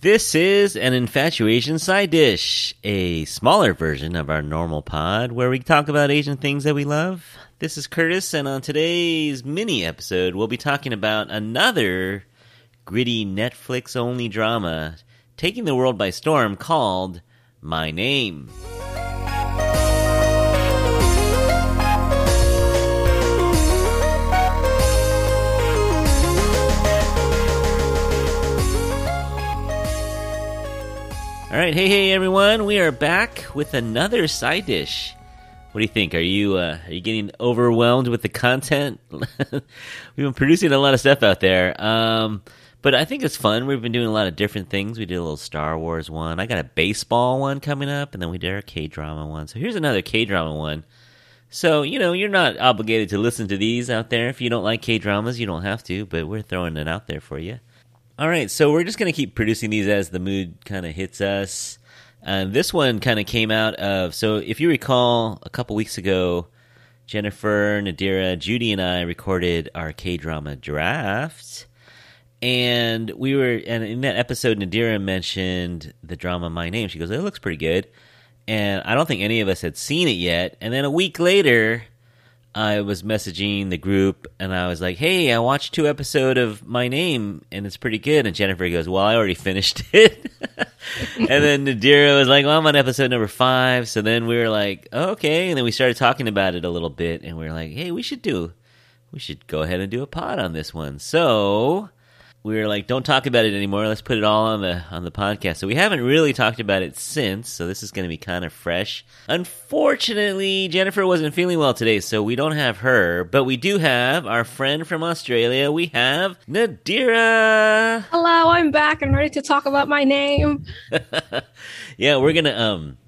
This is an InfatuAsian side dish, a smaller version of our normal pod where we talk about Asian things that we love. This is Curtis, and on today's mini episode, we'll be talking about another gritty Netflix only drama taking the world by storm called My Name. All right, hey, hey, everyone! We are back with another side dish. What do you think? Are you uh, are you getting overwhelmed with the content? We've been producing a lot of stuff out there, um, but I think it's fun. We've been doing a lot of different things. We did a little Star Wars one. I got a baseball one coming up, and then we did our K drama one. So here's another K drama one. So you know you're not obligated to listen to these out there. If you don't like K dramas, you don't have to. But we're throwing it out there for you. All right, so we're just going to keep producing these as the mood kind of hits us. Uh, this one kind of came out of, so if you recall, a couple weeks ago, Jennifer, Nadira, Judy, and I recorded our K drama draft. And we were, and in that episode, Nadira mentioned the drama My Name. She goes, It looks pretty good. And I don't think any of us had seen it yet. And then a week later, I was messaging the group and I was like, "Hey, I watched two episode of My Name and it's pretty good." And Jennifer goes, "Well, I already finished it." and then Nadira was like, "Well, I'm on episode number five. So then we were like, oh, "Okay," and then we started talking about it a little bit, and we were like, "Hey, we should do, we should go ahead and do a pod on this one." So we were like, "Don't talk about it anymore. Let's put it all on the on the podcast." So we haven't really talked about it since. So this is going to be kind of fresh. Unfortunately, Jennifer wasn't feeling well today, so we don't have her. But we do have our friend from Australia. We have Nadira. Hello, I'm back and ready to talk about my name. yeah, we're gonna um.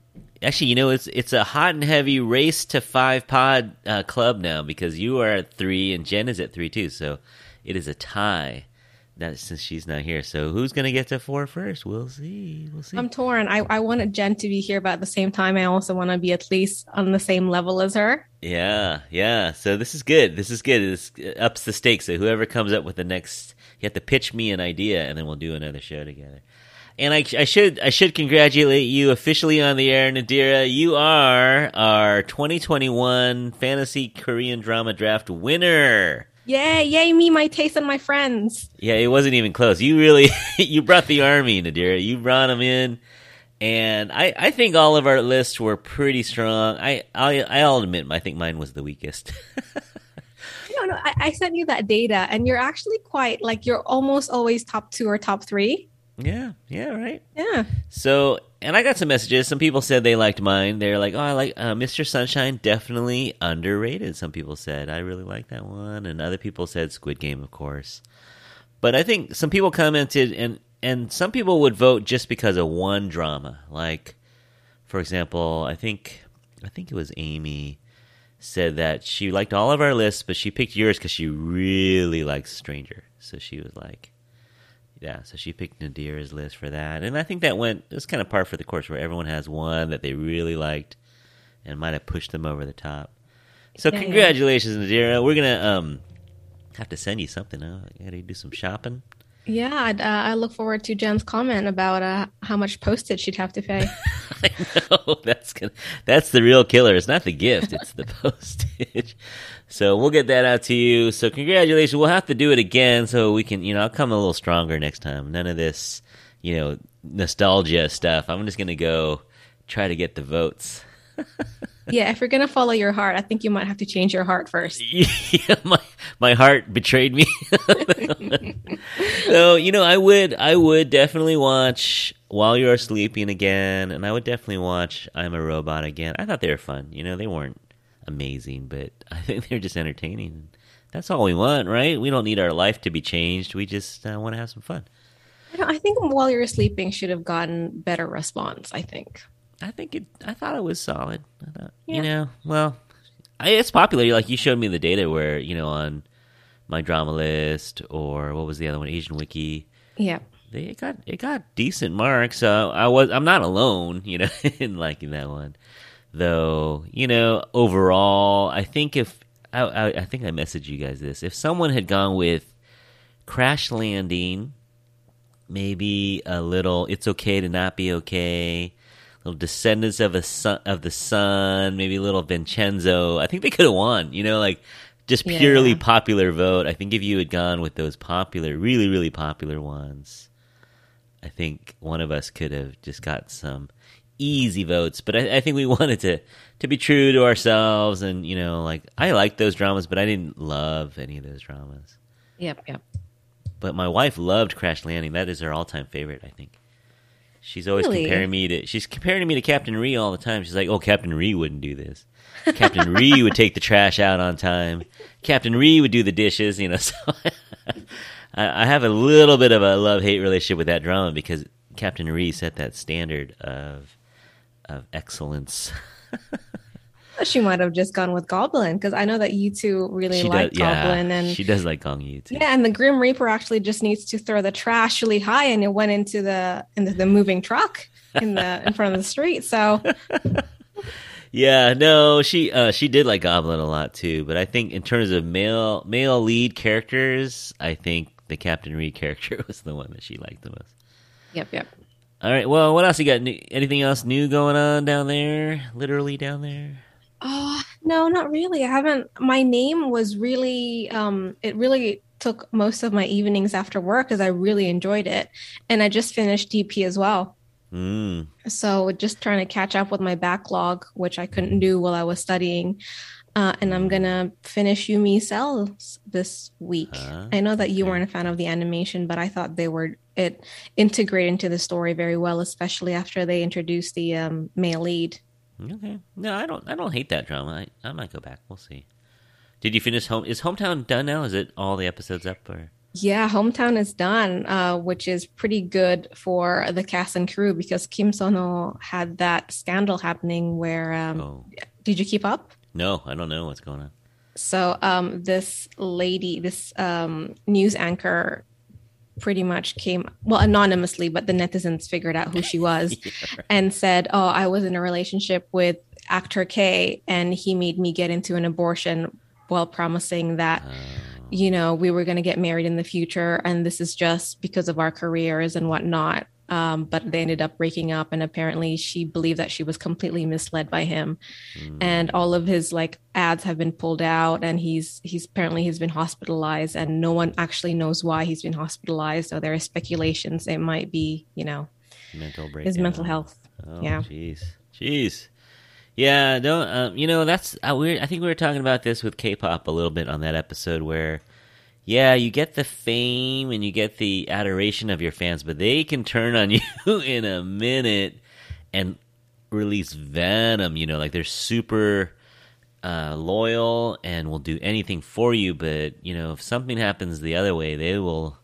Actually, you know, it's it's a hot and heavy race to five pod uh, club now because you are at three and Jen is at three too. So it is a tie that since she's not here. So who's gonna get to four first? We'll see. We'll see. I'm torn. I, I wanted Jen to be here, but at the same time, I also want to be at least on the same level as her. Yeah, yeah. So this is good. This is good. This ups the stakes. So whoever comes up with the next, you have to pitch me an idea, and then we'll do another show together. And I, I should I should congratulate you officially on the air, Nadira. You are our 2021 Fantasy Korean Drama Draft winner. Yay, yay me, my taste, and my friends. Yeah, it wasn't even close. You really you brought the army, Nadira. You brought them in, and I I think all of our lists were pretty strong. I I I'll admit, I think mine was the weakest. no, no, I, I sent you that data, and you're actually quite like you're almost always top two or top three. Yeah, yeah, right. Yeah. So, and I got some messages. Some people said they liked mine. They're like, "Oh, I like uh, Mr. Sunshine. Definitely underrated." Some people said I really like that one, and other people said Squid Game, of course. But I think some people commented, and and some people would vote just because of one drama. Like, for example, I think I think it was Amy said that she liked all of our lists, but she picked yours because she really likes Stranger. So she was like, yeah, so she picked Nadira's list for that, and I think that went. It was kind of par for the course, where everyone has one that they really liked, and might have pushed them over the top. So Yeah, congratulations, Nadira. We're gonna um have to send you something. Huh? I gotta do some shopping. Yeah, I'd, uh, I look forward to Jen's comment about uh, how much postage she'd have to pay. I know that's gonna, that's the real killer. It's not the gift; it's the postage. So we'll get that out to you. So congratulations. We'll have to do it again so we can, you know, I'll come a little stronger next time. None of this, you know, nostalgia stuff. I'm just gonna go try to get the votes. yeah, if you're gonna follow your heart, I think you might have to change your heart first. yeah, my my heart betrayed me. so you know, I would I would definitely watch While You're Sleeping again, and I would definitely watch I'm a Robot again. I thought they were fun. You know, they weren't amazing, but I think they're just entertaining. That's all we want, right? We don't need our life to be changed. We just uh, want to have some fun. I, I think while you're sleeping should have gotten better response. I think. I think it. I thought it was solid. I thought, Yeah. you know, well, I, it's popular. Like you showed me the data where you know on MyDramaList or what was the other one, Asian Wiki. Yeah. They it got it got decent marks. So I was I'm not alone, you know, in liking that one. Though you know, overall, I think if I, I, I think I messaged you guys this. If someone had gone with Crash Landing, maybe a little "It's Okay to Not Be Okay." Little Descendants of a Sun of the Sun, maybe a little Vincenzo. I think they could have won. You know, like just purely Yeah. popular vote. I think if you had gone with those popular, really, really popular ones, I think one of us could have just got some easy votes. But I, I think we wanted to to be true to ourselves, and you know, like I liked those dramas, but I didn't love any of those dramas. Yep, yep. But my wife loved Crash Landing. That is her all time favorite, I think. She's always Really? comparing me to she's comparing me to Captain Ri all the time. She's like, "Oh, Captain Ri wouldn't do this. Captain Ree would take the trash out on time. Captain Ri would do the dishes." You know, so I, I have a little bit of a love hate relationship with that drama because Captain Ri set that standard of of excellence. She might have just gone with Goblin because I know that you two really she like does, yeah. Goblin and she does like Gong Yu too. yeah, and the Grim Reaper actually just needs to throw the trash really high, and it went into the into the moving truck in the in front of the street. So Yeah, no, she uh, she did like Goblin a lot too, but I think in terms of male male lead characters, I think the Captain Reed character was the one that she liked the most. yep, yep. All right, well, what else you got? Anything else new going on down there? Literally down there? Oh, no, not really. I haven't. My name was really, um, it really took most of my evenings after work because I really enjoyed it. And I just finished DP as well. Mm, So just trying to catch up with my backlog, which I couldn't do while I was studying. Uh, and I'm gonna finish Yumi Cells this week. Ah, I know that you weren't a fan of the animation, but I thought they were it integrated into the story very well, especially after they introduced the um, male lead. okay. No, I don't. I don't hate that drama. I, I might go back. We'll see. Did you finish home? Is hometown done now? Is it all the episodes up? Or Yeah, Hometown is done, uh, which is pretty good for the cast and crew because Kim Seon-ho had that scandal happening where um, oh did you keep up? no, I don't know what's going on. So um, this lady, this um, news anchor, pretty much came well anonymously, but the netizens figured out who she was and said, "Oh, I was in a relationship with actor K, and he made me get into an abortion while promising that." Uh, you know, we were going to get married in the future, and this is just because of our careers and whatnot. Um, but they ended up breaking up, and apparently she believed that she was completely misled by him, mm, and all of his like ads have been pulled out, and he's he's apparently he's been hospitalized, and no one actually knows why he's been hospitalized. So there are speculations it might be, you know, mental breakdown. his mental health. Oh, Yeah. Jeez. Jeez. Yeah, don't. Um, you know, that's uh, weird. I think we were talking about this with K-pop a little bit on that episode where, yeah, you get the fame and you get the adoration of your fans, but they can turn on you in a minute and release venom. You know, like they're super uh, loyal and will do anything for you. But you know, if something happens the other way, they will.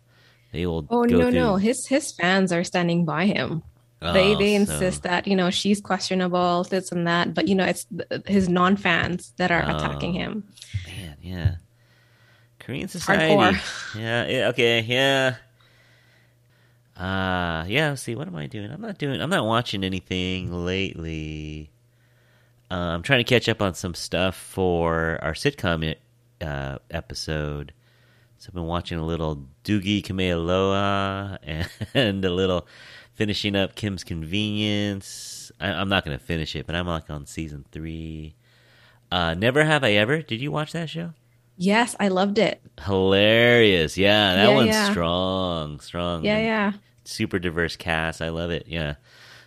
They will. Oh go no, through, no, his his fans are standing by him. they Oh, they so- insist that you know she's questionable this and that but you know it's his non-fans that are attacking Oh. him Man, yeah. Korean society. Hardcore. Yeah, yeah, okay, yeah. Uh yeah, see, what am I doing? I'm not doing I'm not watching anything lately. Uh, I'm trying to catch up on some stuff for our sitcom uh, episode. So I've been watching a little Doogie Kamealoha and, and a little finishing up Kim's Convenience. I, I'm not going to finish it, but I'm like on season three. Uh, Never Have I Ever. Did you watch that show? Yes i loved it Hilarious. Yeah, that Yeah, one's yeah. strong, strong. yeah yeah Super diverse cast. I love it. Yeah.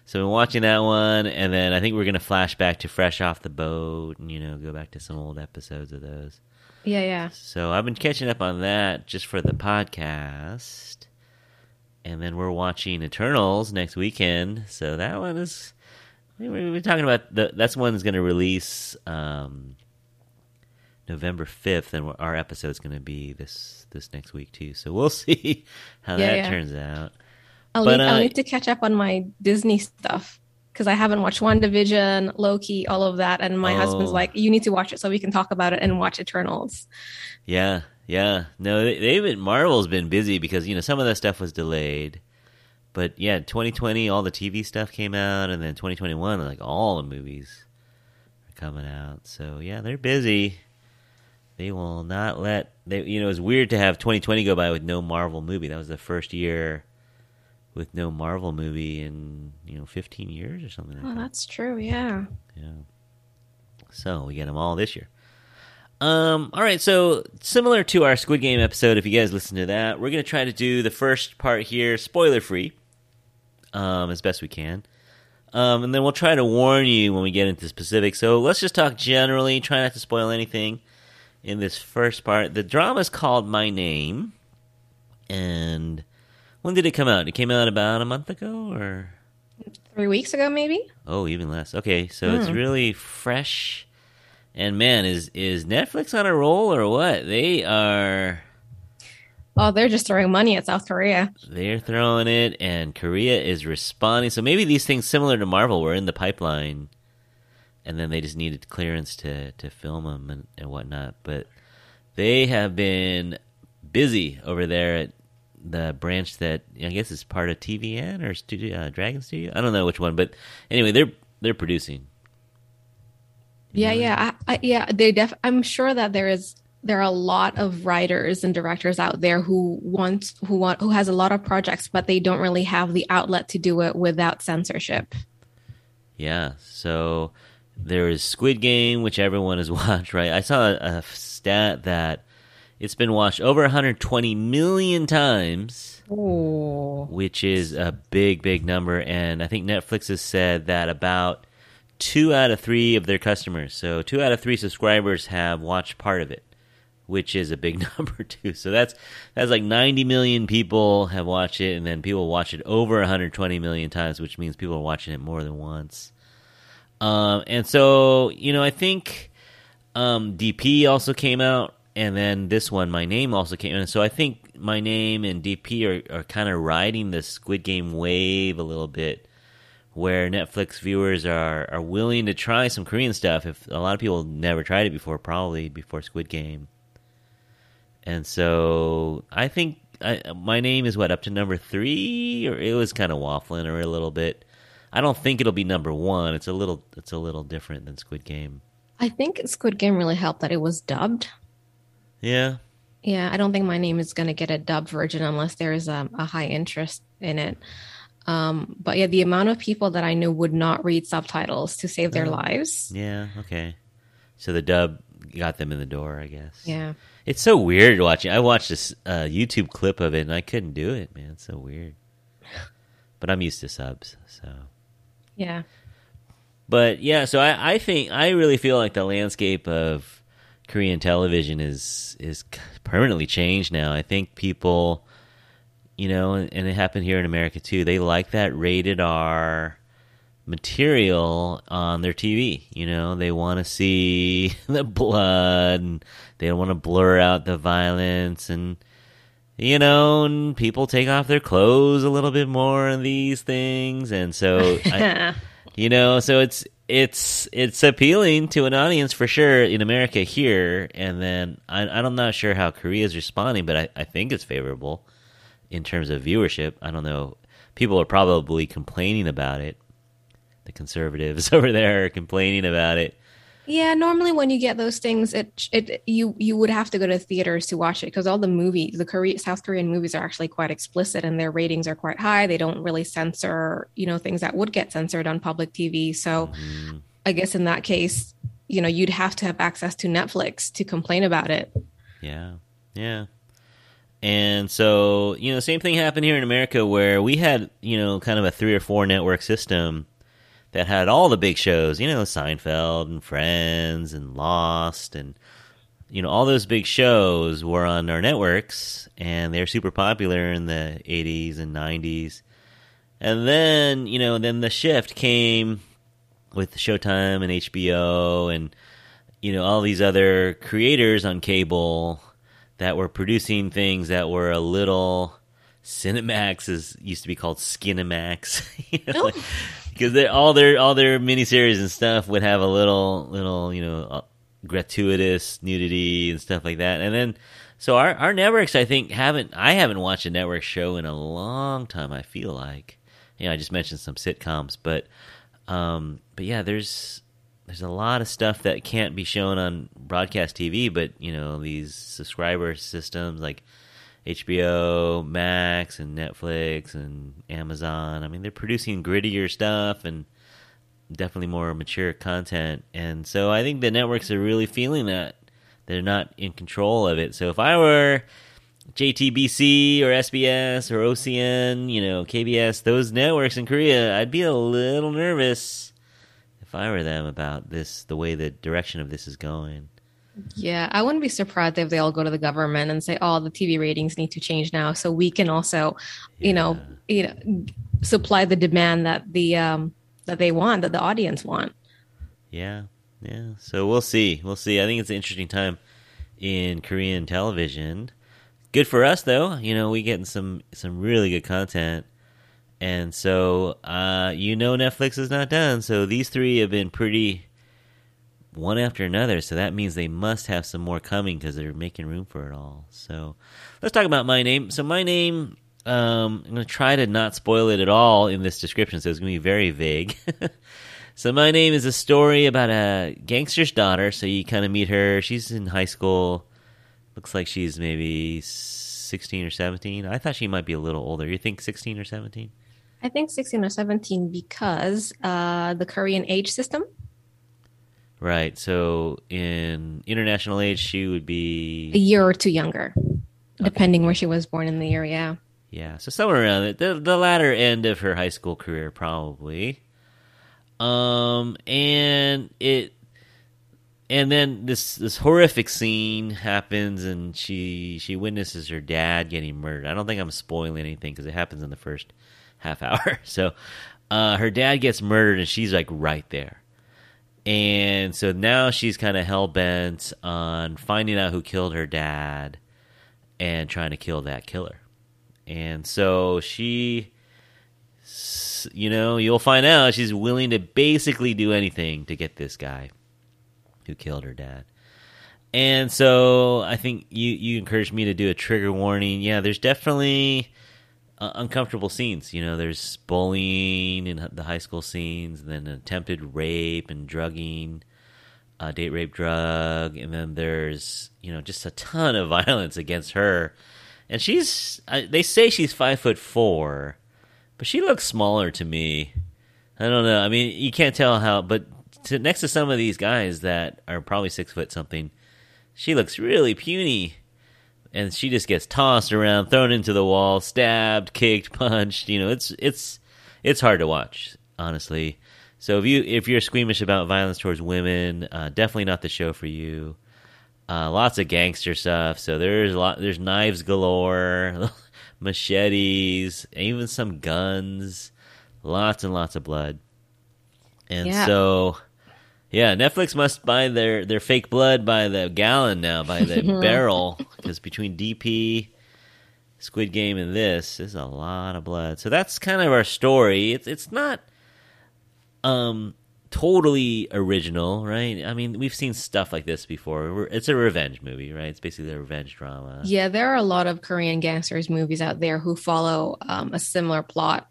So I'm watching that one, and then I think we're going to flash back to Fresh Off the Boat and, you know, go back to some old episodes of those. yeah yeah So I've been catching up on that just for the podcast. And then we're watching Eternals next weekend. So that one is. we- We're talking about the, that's one that's going to release um, November fifth, and our episode's going to be this this next week too. So we'll see how Yeah, that yeah. turns out. i'll, But, need, I'll uh, need to catch up on my disney stuff because i haven't watched WandaVision loki all of that and my husband's Oh. like you need to watch it so we can talk about it and watch eternals Yeah, yeah. No, they, they've been Marvel's been busy because you know some of that stuff was delayed, but yeah, 2020 all the TV stuff came out, and then 2021 like all the movies are coming out. So yeah, they're busy. They will not let they. You know, it's weird to have 2020 go by with no Marvel movie. That was the first year with no Marvel movie in you know 15 years or something. Like Oh, that. that's true. Yeah. Yeah. So we get them all this year. Um. All right. So similar to our Squid Game episode, if you guys listen to that, we're gonna try to do the first part here, spoiler free, um, as best we can. Um, and then we'll try to warn you when we get into specifics. So let's just talk generally. Try not to spoil anything in this first part. The drama is called My Name, and when did it come out? It came out about a month ago, or Three weeks ago, maybe. Oh, even less. Okay, so it's Hmm. really fresh. And man, is is Netflix on a roll or what? They are Oh, they're just throwing money at South Korea. they're throwing it and Korea is responding. So maybe these things similar to Marvel were in the pipeline and then they just needed clearance to to film them and, and whatnot. But they have been busy over there at the branch that I guess is part of TVN or Studio uh, Dragon Studio. I don't know which one, but anyway, they're they're producing. Yeah, yeah, I, I, yeah. They def. I'm sure that there is there are a lot of writers and directors out there who want who want who has a lot of projects, but they don't really have the outlet to do it without censorship. Yeah. So there is Squid Game, which everyone has watched, right? I saw a, stat that it's been watched over 120 million times, Oh, which is a big, big number. And I think Netflix has said that about two out of three of their customers, so two out of three subscribers, have watched part of it. Which is a big number too. So that's that's like 90 million people have watched it, and then people watch it over 120 million times, which means people are watching it more than once. Um, and so, you know, I think um, DP also came out, and then this one, My Name, also came out. So I think My Name and DP are, are kind of riding the Squid Game wave a little bit, where Netflix viewers are, are willing to try some Korean stuff. If a lot of people never tried it before, probably before Squid Game. And so I think I, My Name is what, up to number three? Or it was kind of waffling or a little bit. I don't think it'll be number one. It's a little it's a little different than Squid Game. I think Squid Game really helped that it was dubbed. Yeah. Yeah, I don't think my name is going to get a dubbed version unless there is a, a high interest in it. Um, but yeah, the amount of people that I knew would not read subtitles to save their Oh. lives. Yeah, okay. So the dub got them in the door, I guess. Yeah. It's so weird watching. I watched this uh, YouTube clip of it and I couldn't do it, man. It's so weird. But I'm used to subs, so. Yeah. But yeah, so I, I think I really feel like the landscape of Korean television is is permanently changed now. I think people, you know, and, it happened here in America too. They like that rated R material on their TV. You know, they want to see the blood, and they don't want to blur out the violence, and you know, and people take off their clothes a little bit more in these things, and so I, you know so it's it's it's appealing to an audience for sure in america here. And then I, i'm not sure how korea is responding but I, I think it's favorable in terms of viewership. I don't know. People are probably complaining about it. The conservatives over there are complaining about it Yeah, normally when you get those things, it it you you would have to go to theaters to watch it because all the movies, the Korea South Korean movies, are actually quite explicit and their ratings are quite high. They don't really censor, you know, things that would get censored on public TV. So Mhm. I guess in that case, you know, you'd have to have access to Netflix to complain about it. Yeah, yeah. And so, you know, same thing happened here in America where we had, you know, kind of a three or four network system that had all the big shows, you know, Seinfeld and Friends and Lost and, you know, all those big shows were on our networks and they're super popular in the 80s and 90s. And then, you know, then the shift came with Showtime and HBO and, you know, all these other creators on cable that were producing things that were a little Cinemax is used to be called Skinemax, you know, Oh. like- because all their all their miniseries and stuff would have a little little you know uh, gratuitous nudity and stuff like that, and then so our our networks I think haven't I haven't watched a network show in a long time. I feel like you know I just mentioned some sitcoms, but um, but yeah, there's there's a lot of stuff that can't be shown on broadcast TV, but you know these subscriber systems like HBO Max and Netflix and Amazon. I mean, they're producing grittier stuff and definitely more mature content. And so I think the networks are really feeling that they're not in control of it. So if I were JTBC or SBS or OCN, you know, KBS, those networks in Korea, I'd be a little nervous if I were them about this, the way the direction of this is going. Yeah, I wouldn't be surprised if they all go to the government and say, "Oh, the TV ratings need to change now, so we can also, you know, you know, supply the demand that the um that they want, that the audience want." Yeah, yeah. So we'll see. We'll see. I think it's an interesting time in Korean television. Good for us though. You know, we getting some some really good content. And so uh you know Netflix is not done. So these three have been pretty one after another. So that means they must have some more coming because they're making room for it all. So let's talk about my name. So my name um, I'm going to try to not spoil it at all in this description, so it's going to be very vague. So my name is a story about a gangster's daughter. So you kind of meet her. She's in high school. Looks like she's maybe sixteen or seventeen. I thought she might be a little older. You think sixteen or seventeen? I think 16 or 17 because uh, the Korean age system. Right. So in international age, she would be A year or two younger, depending where she was born in the year. Yeah. Yeah, so somewhere around it, the the latter end of her high school career, probably. Um, and it, and then this this horrific scene happens, and she she witnesses her dad getting murdered. I don't think I'm spoiling anything because it happens in the first half hour. So, uh, her dad gets murdered, and she's like right there. And so now she's kind of hell bent on finding out who killed her dad and trying to kill that killer. And so she, you know, you'll find out she's willing to basically do anything to get this guy who killed her dad. And so I think you you encouraged me to do a trigger warning. Yeah, there's definitely uh, uncomfortable scenes. You know, there's bullying in the high school scenes, and then attempted rape and drugging, uh, date rape, drug, and then there's you know just a ton of violence against her. And she's uh, they say she's five foot four, but she looks smaller to me. I don't know. I mean, you can't tell how, but to, next to some of these guys that are probably six foot something, she looks really puny and she just gets tossed around, thrown into the wall, stabbed, kicked, punched. You know, it's it's it's hard to watch, honestly. So if you if you're squeamish about violence towards women, uh, definitely not the show for you. Uh, lots of gangster stuff. So there's a lot. There's knives galore, machetes, even some guns. Lots and lots of blood. And Yeah. so, yeah, Netflix must buy their, their fake blood by the gallon now, by the barrel, because between DP, Squid Game, and this, there's a lot of blood. So that's kind of our story. It's it's not um totally original, right? I mean, we've seen stuff like this before. It's a revenge movie, right? It's basically a revenge drama. Yeah, there are a lot of Korean gangsters movies out there who follow um, a similar plot.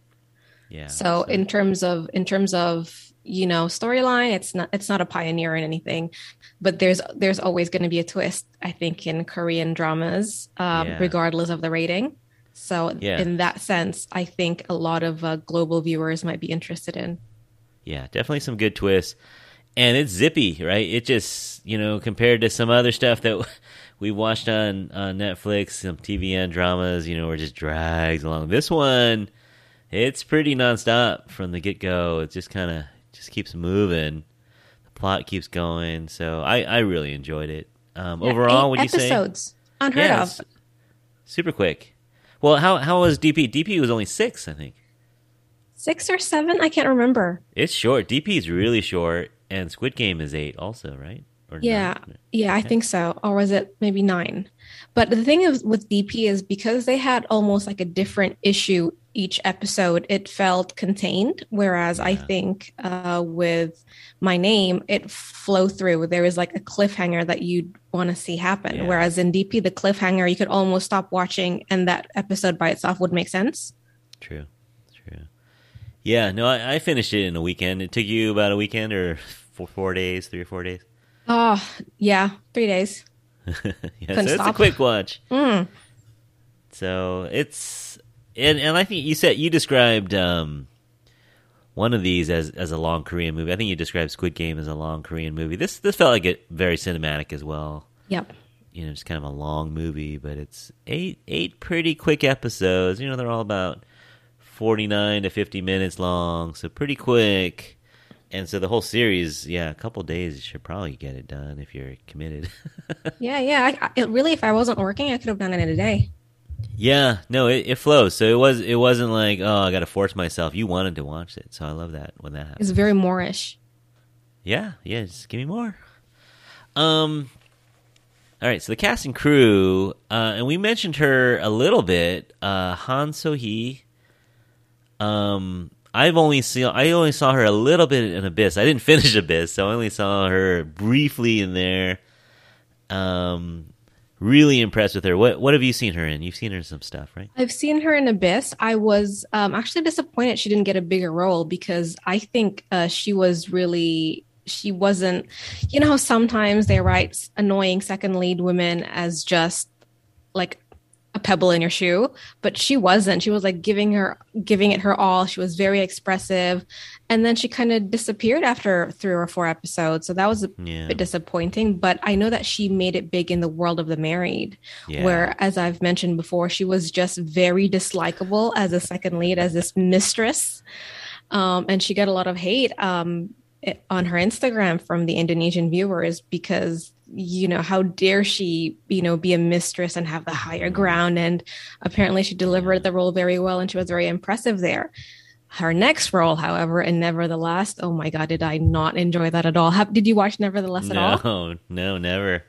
Yeah. So in terms of in terms of you know storyline, it's not it's not a pioneer in anything, but there's there's always going to be a twist. I think in Korean dramas, um, Yeah. regardless of the rating. So Yeah. in that sense, I think a lot of uh, global viewers might be interested in. Yeah, definitely some good twists. And it's zippy, right? It just, you know, compared to some other stuff that we watched on, on Netflix, some TVN dramas, you know, where it just drags along. This one, it's pretty nonstop from the get go. It just kind of just keeps moving. The plot keeps going. So I, I really enjoyed it. Um, overall, Eight would you say? episodes unheard Yeah, of. super quick. Well, how how was DP? DP was only six, I think. Six or seven? I can't remember. It's short. DP is really short, and Squid Game is eight, also, right? Or Yeah, nine? yeah, I think so. Or was it maybe nine? But the thing is with DP is because they had almost like a different issue each episode, it felt contained. Whereas I think uh, with my name, it flow through. There is like a cliffhanger that you'd want to see happen. Yeah. Whereas in DP, the cliffhanger you could almost stop watching, and that episode by itself would make sense. True, true. Yeah, no, I, I finished it in a weekend. It took you about a weekend or four, four days, three or four days. Oh yeah, three days. yeah, so it's a quick watch. Mm. So it's and and I think you said you described um, one of these as as a long Korean movie. I think you described Squid Game as a long Korean movie. This this felt like it very cinematic as well. Yep. You know, just kind of a long movie, but it's eight eight pretty quick episodes. You know, they're all about forty nine to fifty minutes long, so pretty quick. And so the whole series, yeah, a couple days you should probably get it done if you're committed. yeah, yeah. I, I, it really, if I wasn't working, I could have done it in a day. Yeah, no, it, it flows. So it was it wasn't like oh I got to force myself. You wanted to watch it, so I love that when that happens. It's very Moorish. Yeah, yeah, just give me more. Um, all right, so the cast and crew, uh, and we mentioned her a little bit. Uh, Han So Hee. Um, I've only seen I only saw her a little bit in Abyss. I didn't finish Abyss, so I only saw her briefly in there. Um, really impressed with her. What what have you seen her in? You've seen her in some stuff, right? I've seen her in Abyss. I was um, actually disappointed she didn't get a bigger role because I think uh, she was really she wasn't. You know how sometimes they write annoying second lead women as just like a pebble in your shoe but she wasn't. She was like giving her giving it her all. She was very expressive. And then she kind of disappeared after three or four episodes. So that was a yeah. bit disappointing but i know that she made it big in the world of the married yeah. where as i've mentioned before she was just very dislikable as a second lead as this mistress. Um, and she got a lot of hate um, on her instagram from the indonesian viewers because you know how dare she you know be a mistress and have the higher ground? And apparently she delivered the role very well and she was very impressive there. Her next role however in nevertheless oh my god did i not enjoy that at all. Have, did you watch nevertheless at no, all? No no never.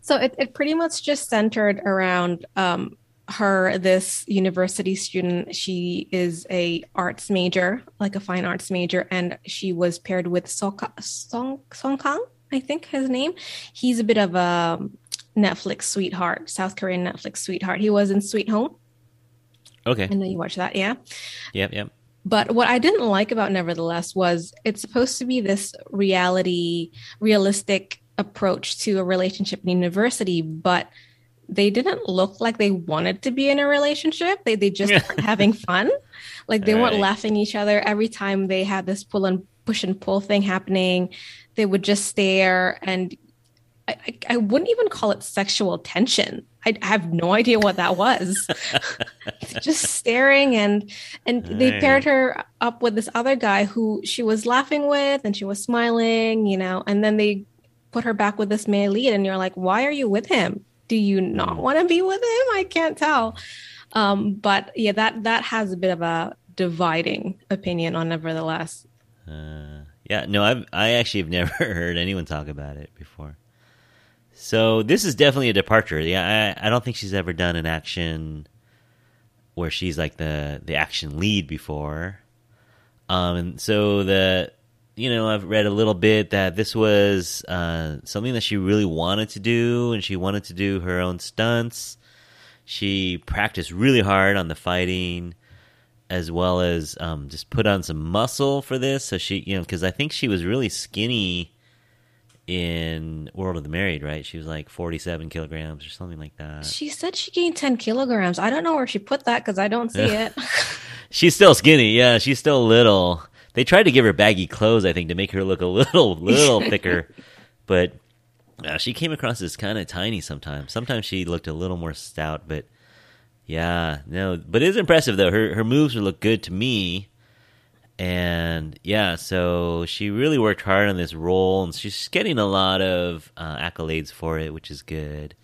So it, it pretty much just centered around um, her this university student. She is a arts major like a fine arts major and she was paired with Soka, song song kang I think his name. He's a bit of a Netflix sweetheart, South Korean Netflix sweetheart. He was in Sweet Home. Okay. And then you watch that, yeah? Yep, yep. But what I didn't like about Nevertheless was it's supposed to be this reality, realistic approach to a relationship in university, but they didn't look like they wanted to be in a relationship. They they just weren't having fun. Like they All weren't right. laughing each other every time they had this pull and push and pull thing happening they would just stare and I, I, wouldn't even call it sexual tension. I, have no idea what that was. just staring and and they paired her up with this other guy who she was laughing with and she was smiling, you know, and then they put her back with this male lead and you're like, why are you with him? Do you not hmm. want to be with him? I can't tell. Um, but yeah, that that has a bit of a dividing opinion on nevertheless. Uh yeah, no, I've I actually have never heard anyone talk about it before. So this is definitely a departure. Yeah, I, I don't think she's ever done an action where she's like the the action lead before. Um, and so the you know I've read a little bit that this was uh, something that she really wanted to do, and she wanted to do her own stunts. She practiced really hard on the fighting as well as um, just put on some muscle for this. So she, you know, because I think she was really skinny in World of the Married, right? She was like 47 kilograms or something like that. She said she gained 10 kilograms. I don't know where she put that because I don't see it. she's still skinny. Yeah, she's still little. They tried to give her baggy clothes, I think, to make her look a little, little thicker. But uh, she came across as kind of tiny sometimes. Sometimes she looked a little more stout, but yeah, no, but it is impressive though. Her her moves look good to me, and yeah, so she really worked hard on this role, and she's getting a lot of uh, accolades for it, which is good.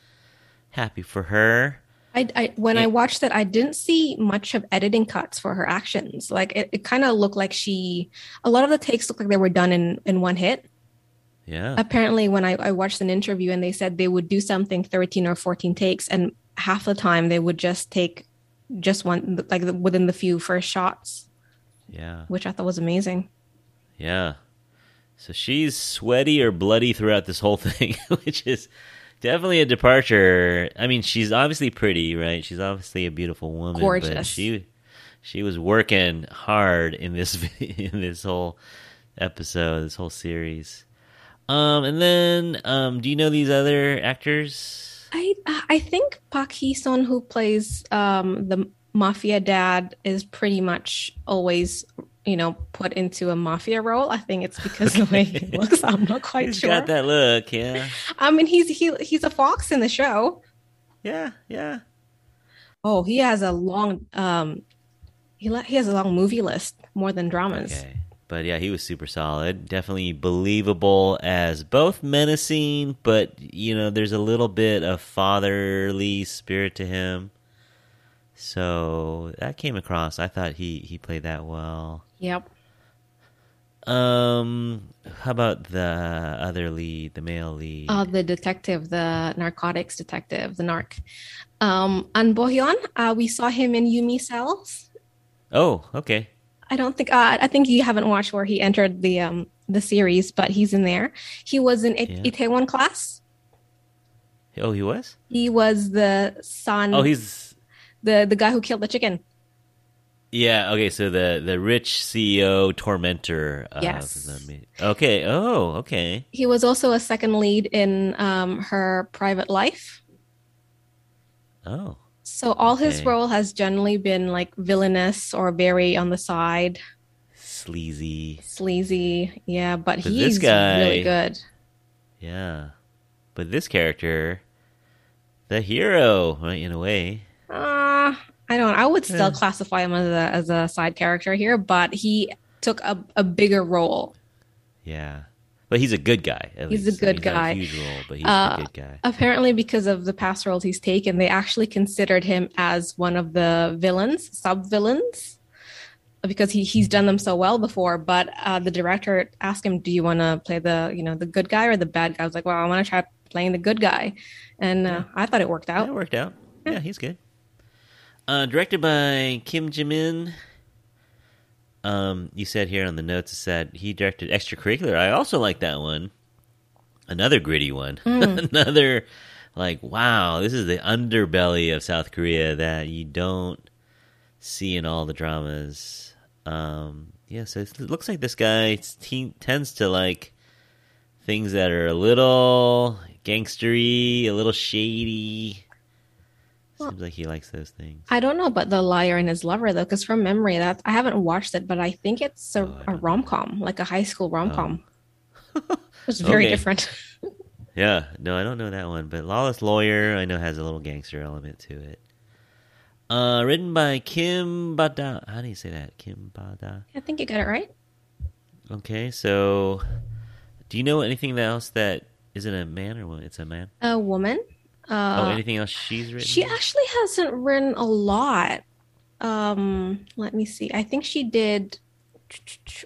Happy for her. I, I when I watched that, I didn't see much of editing cuts for her actions. Like it, it kind of looked like she. A lot of the takes looked like they were done in in one hit. Yeah. Apparently, when I, I watched an interview and they said they would do something 13 or 14 takes, and half the time they would just take just one like within the few first shots. Yeah. Which I thought was amazing. Yeah. So she's sweaty or bloody throughout this whole thing, which is definitely a departure. I mean, she's obviously pretty, right? She's obviously a beautiful woman. Gorgeous. But she she was working hard in this in this whole episode, this whole series. Um, and then um, do you know these other actors? I I think Park Hee Sun, who plays um, the mafia dad, is pretty much always you know put into a mafia role. I think it's because the way he looks. I'm not quite He's sure. got that look, yeah. I mean, he's he he's a fox in the show. Yeah, yeah. Oh, he has a long um, he he has a long movie list more than dramas. Okay. But yeah, he was super solid. Definitely believable as both menacing, but you know, there's a little bit of fatherly spirit to him. So that came across. I thought he he played that well. Yep. Um, how about the other lead, the male lead? Uh, the detective, the narcotics detective, the narc. Um, An Bohyeon, uh, we saw him in Yumi Cells. oh, okay. I don't think uh, I think you haven't watched where he entered the um the series, but he's in there. He was in Yeah. It- Itaewon class. Oh, he was. He was the son. Oh, he's the the guy who killed the chicken. yeah. Okay, so the the rich CEO tormentor. Of Yes. okay. Oh, okay. He was also a second lead in um her private life. Oh, So all his Okay. role has generally been like villainous or very on the side, sleazy. sleazy. Yeah, but, But he's guy- really good. Yeah. But this character, the hero, right, in a way. Uh, I don't. I would still Yeah. classify him as a as a side character here, but he took a, a bigger role. Yeah. But he's a good guy. at He's a good He's guy. a huge role, but he's Uh, a good guy. Apparently, because of the past roles he's taken, they actually considered him as one of the villains, sub villains, because he he's done them so well before. But uh, the director asked him, "Do you want to play the you know the good guy or the bad guy?" I was like, "Well, I want to try playing the good guy," and uh, I thought it worked out. It worked out. Yeah, he's good. Uh, directed by Kim Jin-min. Um, you said here on the notes it said he directed extracurricular. I also like that one. Another gritty one. Another like wow, this is the underbelly of South Korea that you don't see in all the dramas. Um, yeah, so it looks like this guy tends to like things that are a little gangstery, a little shady. Seems like he likes those things. I don't know about the liar and his lover though, because from memory, that I haven't watched it, but I think it's a, Oh, a rom com, like a high school rom com. it's very Okay. different. Yeah, no, I don't know that one, but Lawless Lawyer I know has a little gangster element to it. Uh, written by Kim Bada. How do you say that? Kim Bada. I think you got it right. Okay, so do you know anything else that isn't a man or what? It's a man. A woman. Oh, Uh, anything else she's written? she actually hasn't written a lot. Um, let me see. I think she did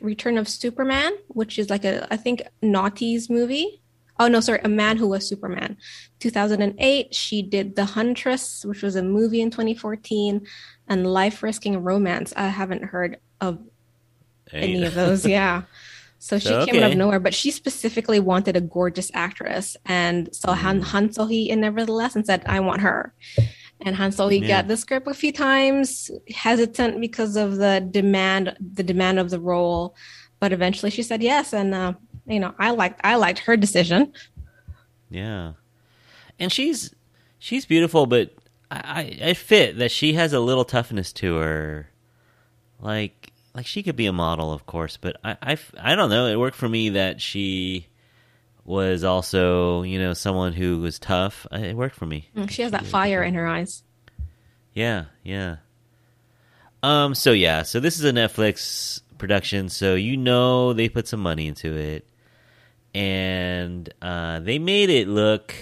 Return of Superman, which is like a I think Naughty's movie. Oh no, sorry, A Man Who Was Superman. 2008, she did The Huntress, which was a movie in 2014, and Life Risking Romance. I haven't heard of any of those. Yeah. So she So, came out of nowhere, but she specifically wanted a gorgeous actress. And so Han, Mm. Han So-hee, in nevertheless, and said, I want her. And Han So-hee Yeah. got the script a few times, hesitant because of the demand, the demand of the role. But eventually she said yes. And, uh, you know, I liked, I liked her decision. Yeah, and she's she's beautiful, but I, I I fit that she has a little toughness to her. Like like she could be a model, of course, but I, I, I don't know. It worked for me that she was also you know someone who was tough. It worked for me. Mm, She has that fire in her eyes. Yeah, yeah. Um. So yeah. So this is a Netflix production. So you know they put some money into it, and uh, they made it look.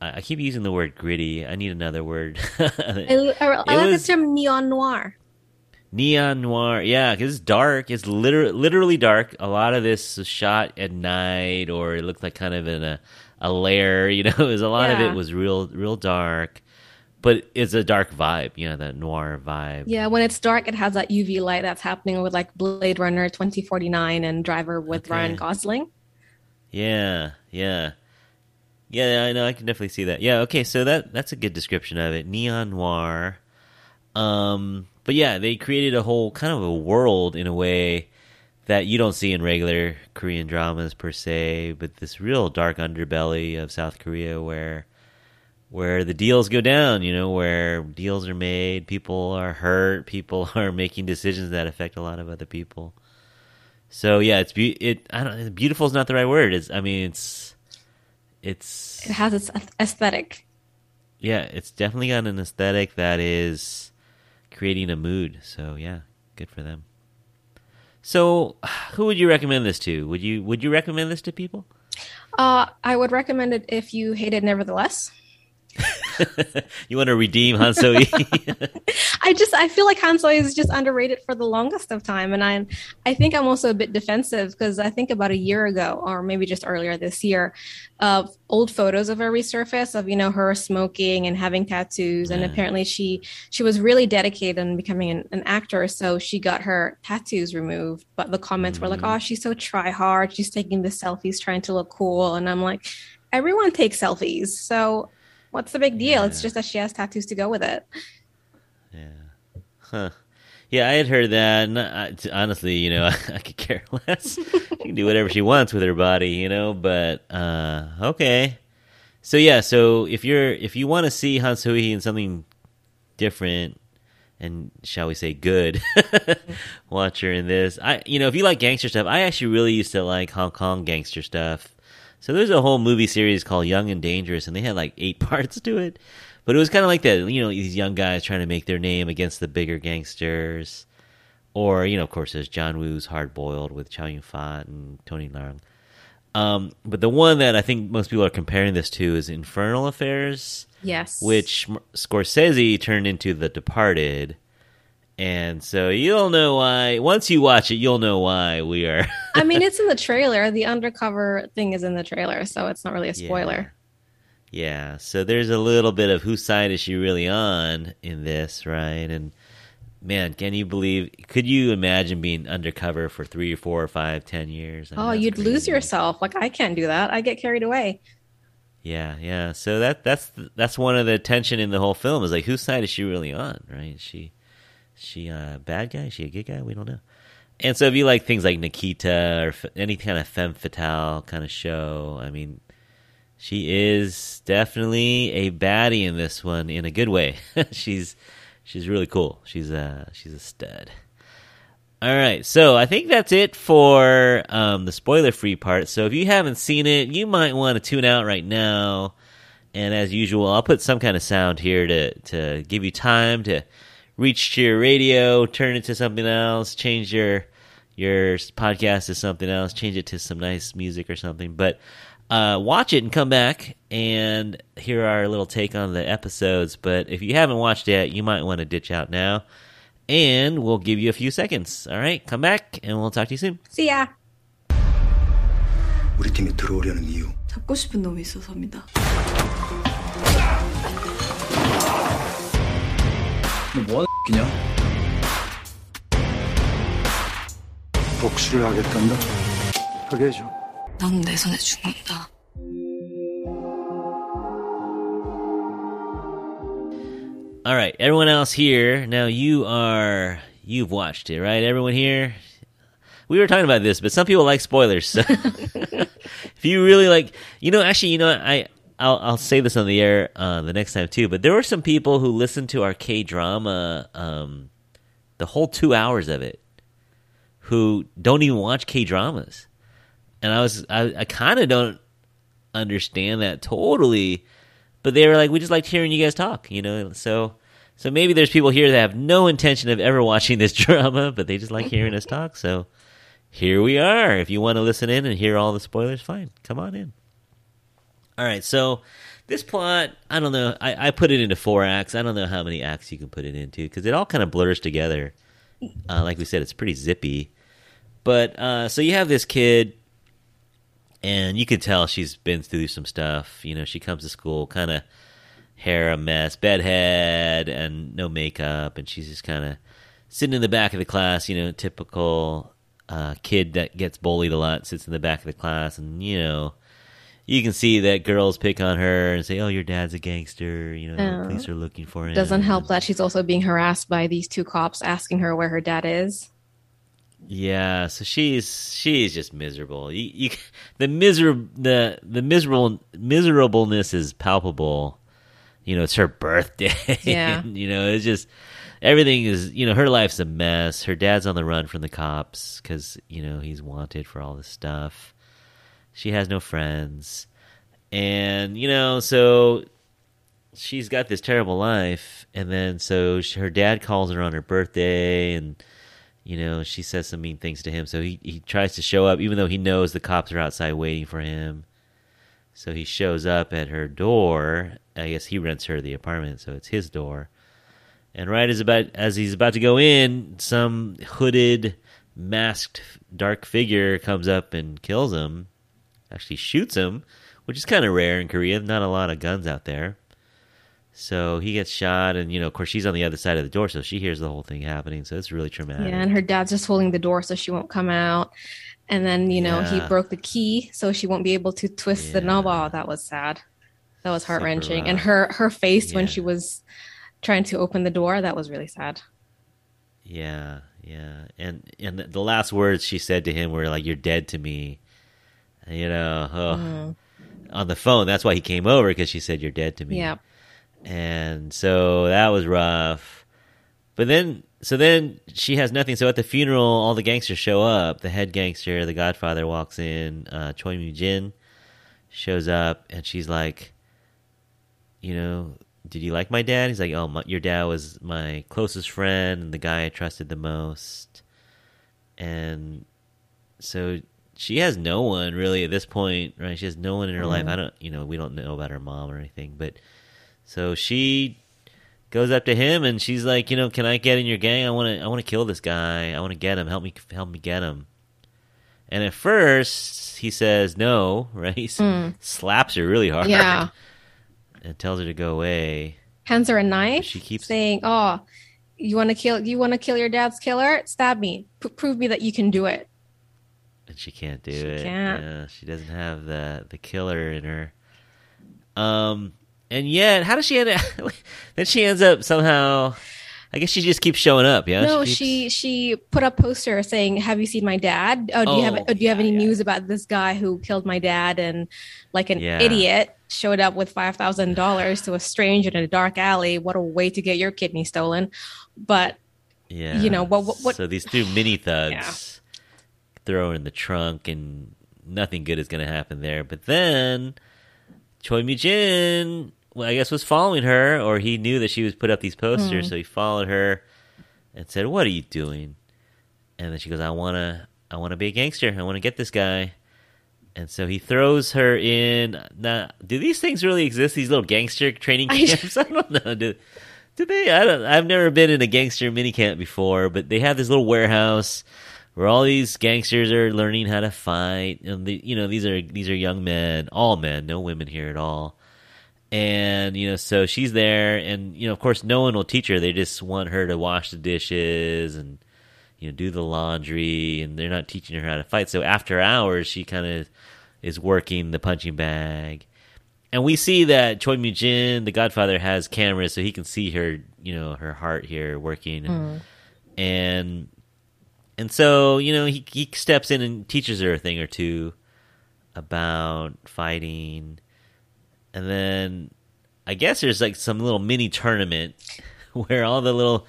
I I keep using the word gritty. I need another word. I, I, I like was- the term neon noir. Neon noir, yeah, because it's dark. It's literally literally dark. A lot of this is shot at night, or it looked like kind of in a a lair. You know, it was a lot of it was real real dark, but it's a dark vibe. You know, that noir vibe. Yeah, when it's dark, it has that UV light that's happening with like Blade Runner 2049 and Driver with Okay. Ryan Gosling. Yeah, yeah, yeah. I know. I can definitely see that. Yeah. Okay. So that that's a good description of it. Neon noir. Um. But yeah, they created a whole kind of a world in a way that you don't see in regular Korean dramas per se. But this real dark underbelly of South Korea, where where the deals go down, you know, where deals are made, people are hurt, people are making decisions that affect a lot of other people. So yeah, it's be- it. I don't. Beautiful is not the right word. It's. I mean, it's. It's. It has its aesthetic. Yeah, it's definitely got an aesthetic that is creating a mood. So yeah, good for them. So, who would you recommend this to? Would you Would you recommend this to people? Uh, I would recommend it if you hate it nevertheless. you want to redeem Han So Hee? I just I feel like Han So Hee is just underrated for the longest of time, and I I think I'm also a bit defensive because I think about a year ago or maybe just earlier this year, of uh, old photos of her resurface of you know her smoking and having tattoos, and apparently she she was really dedicated in becoming an, an, actor, so she got her tattoos removed. But the comments mm were like, mm. "Oh, she's so try hard. She's taking the selfies, trying to look cool," and I'm like everyone takes selfies. So What's the big deal? Yeah. It's just that she has tattoos to go with it. Yeah. Huh. Yeah, I had heard that. And I, honestly, you know, I, I could care less. she can do whatever she wants with her body, you know. But uh, okay. So yeah, so if you're if you want to see Han So Hee in something different and shall we say good, watch her in this. I you know if you like gangster stuff, I actually really used to like Hong Kong gangster stuff. So there's a whole movie series called Young and Dangerous, and they had like eight parts to it. But it was kind of like that, you know, these young guys trying to make their name against the bigger gangsters. Or, you know, of course, there's John Woo's Hard Boiled with Chow Yun Fat and Tony Leung. Um, but the one that I think most people are comparing this to is Infernal Affairs. Yes. Which Scorsese turned into The Departed. And so you'll know why. Once you watch it, you'll know why we are. I mean, it's in the trailer. The undercover thing is in the trailer, so it's not really a spoiler. Yeah. yeah. So there's a little bit of whose side is she really on in this, right? And man, can you believe? Could you imagine being undercover for three or four or five, ten years? I mean, oh, you'd crazy. lose yourself. Like I can't do that. I get carried away. Yeah, yeah. So that that's that's one of the tension in the whole film is like whose side is she really on, right? Is she she a bad guy? Is she a good guy? We don't know. And so if you like things like Nikita or any kind of femme fatale kind of show, I mean, she is definitely a baddie in this one in a good way. she's she's really cool. She's a she's a stud. All right, so I think that's it for um, the spoiler-free part. So if you haven't seen it, you might want to tune out right now. And as usual, I'll put some kind of sound here to to give you time to reach to your radio, turn it to something else, change your your podcast to something else, change it to some nice music or something. But uh, watch it and come back and hear our little take on the episodes. But if you haven't watched yet, you might want to ditch out now. And we'll give you a few seconds. All right, come back and we'll talk to you soon. See ya. 우리 팀에 들어오려는 이유. 잡고 싶은 놈이 있어서입니다. 뭐 하는 복수를 하겠단다. 하게 해줘. 난내 손에 죽는다. All right, everyone else here. Now you are you've watched it, right? Everyone here. We were talking about this, but some people like spoilers. So if you really like, you know, actually, you know, I I'll I'll say this on the air uh, the next time too. But there were some people who listened to our K drama, um, the whole two hours of it, who don't even watch K dramas, and I was I, I kind of don't understand that totally, but they were like, we just liked hearing you guys talk, you know. So so maybe there's people here that have no intention of ever watching this drama, but they just like hearing us talk. So here we are. If you want to listen in and hear all the spoilers, fine, come on in. All right, so this plot, I don't know. I, I put it into four acts. I don't know how many acts you can put it into because it all kind of blurs together. Uh, like we said, it's pretty zippy. But uh, so you have this kid, and you can tell she's been through some stuff. You know, she comes to school kind of hair a mess, bedhead, and no makeup, and she's just kind of sitting in the back of the class. You know, typical uh, kid that gets bullied a lot sits in the back of the class, and you know you can see that girls pick on her and say, "Oh, your dad's a gangster." You know, oh. police are looking for him. Doesn't help that she's also being harassed by these two cops asking her where her dad is. Yeah, so she's she's just miserable. You, you the miserable the the miserable miserableness is palpable. you know, it's her birthday. Yeah. and, you know, it's just everything is, you know, her life's a mess. Her dad's on the run from the cops because, you know, he's wanted for all this stuff. She has no friends. And, you know, so she's got this terrible life. And then so she, her dad calls her on her birthday and, you know, she says some mean things to him. So he, he tries to show up, even though he knows the cops are outside waiting for him. So he shows up at her door. I guess he rents her the apartment, so it's his door. And right as about as he's about to go in, some hooded, masked, dark figure comes up and kills him. Actually, shoots him, which is kind of rare in Korea. Not a lot of guns out there. So he gets shot, and you know, of course, she's on the other side of the door, so she hears the whole thing happening. So it's really traumatic. Yeah, and her dad's just holding the door so she won't come out. And then, you know, he broke the key so she won't be able to twist the knob. Oh, that was sad. That was heart wrenching. And her her face when she was trying to open the door, that was really sad. Yeah, yeah, and and the last words she said to him were like, "You're dead to me," you know. Oh. Mm. On the phone, that's why he came over because she said, "You're dead to me." Yeah. and so that was rough. But then, so then she has nothing. So at the funeral, all the gangsters show up. The head gangster, the Godfather, walks in. Uh, Choi Mu Jin shows up, and she's like, "You know, did you like my dad?" He's like, "Oh, my, your dad was my closest friend and the guy I trusted the most." And so she has no one really at this point, right? She has no one in her life. Mm-hmm. I don't, you know, we don't know about her mom or anything, but so she goes up to him and she's like, you know, can I get in your gang? I want to, I want to kill this guy. I want to get him. Help me, help me get him. And at first he says no, right? He s- mm. slaps her really hard. Yeah. And tells her to go away. Hands her a knife, She keeps- saying, "Oh, you want to kill? You want to kill your dad's killer? Stab me. P- prove me that you can do it." And she can't do She it. can't. Yeah, she doesn't have the the killer in her. Um, and yet, how does she end up? then she ends up somehow. I guess she just keeps showing up. Yeah. no, keeps- she she put a poster saying, "Have you seen my dad? Oh, do you have Oh, oh, do you have yeah, any yeah. news about this guy who killed my dad?" And like an Yeah. idiot showed up with five thousand dollars to a stranger in a dark alley. What a way to get your kidney stolen! But Yeah. you know, what- what- what- So these two mini thugs throw her in the trunk, and nothing good is going to happen there. But then Choi Mu Jin, well, I guess, was following her, or he knew that she was put up these posters, hmm. so he followed her and said, "What are you doing?" And then she goes, "I wanna, I wanna be a gangster. I wanna get this guy." And so he throws her in. Now, do these things really exist? These little gangster training I- camps? I don't know. Do, do they? I don't. I've never been in a gangster mini camp before, but they have this little warehouse where all these gangsters are learning how to fight. And the, you know, these are these are young men, all men, no women here at all. And you know, so she's there, and you know, of course, no one will teach her. They just want her to wash the dishes and you know do the laundry, and they're not teaching her how to fight. So after hours, she kind of is working the punching bag. And we see that Choi Mu Jin, the Godfather, has cameras, so he can see her, you know, her heart here working, mm. and and so you know he he steps in and teaches her a thing or two about fighting, and then I guess there's like some little mini tournament where all the little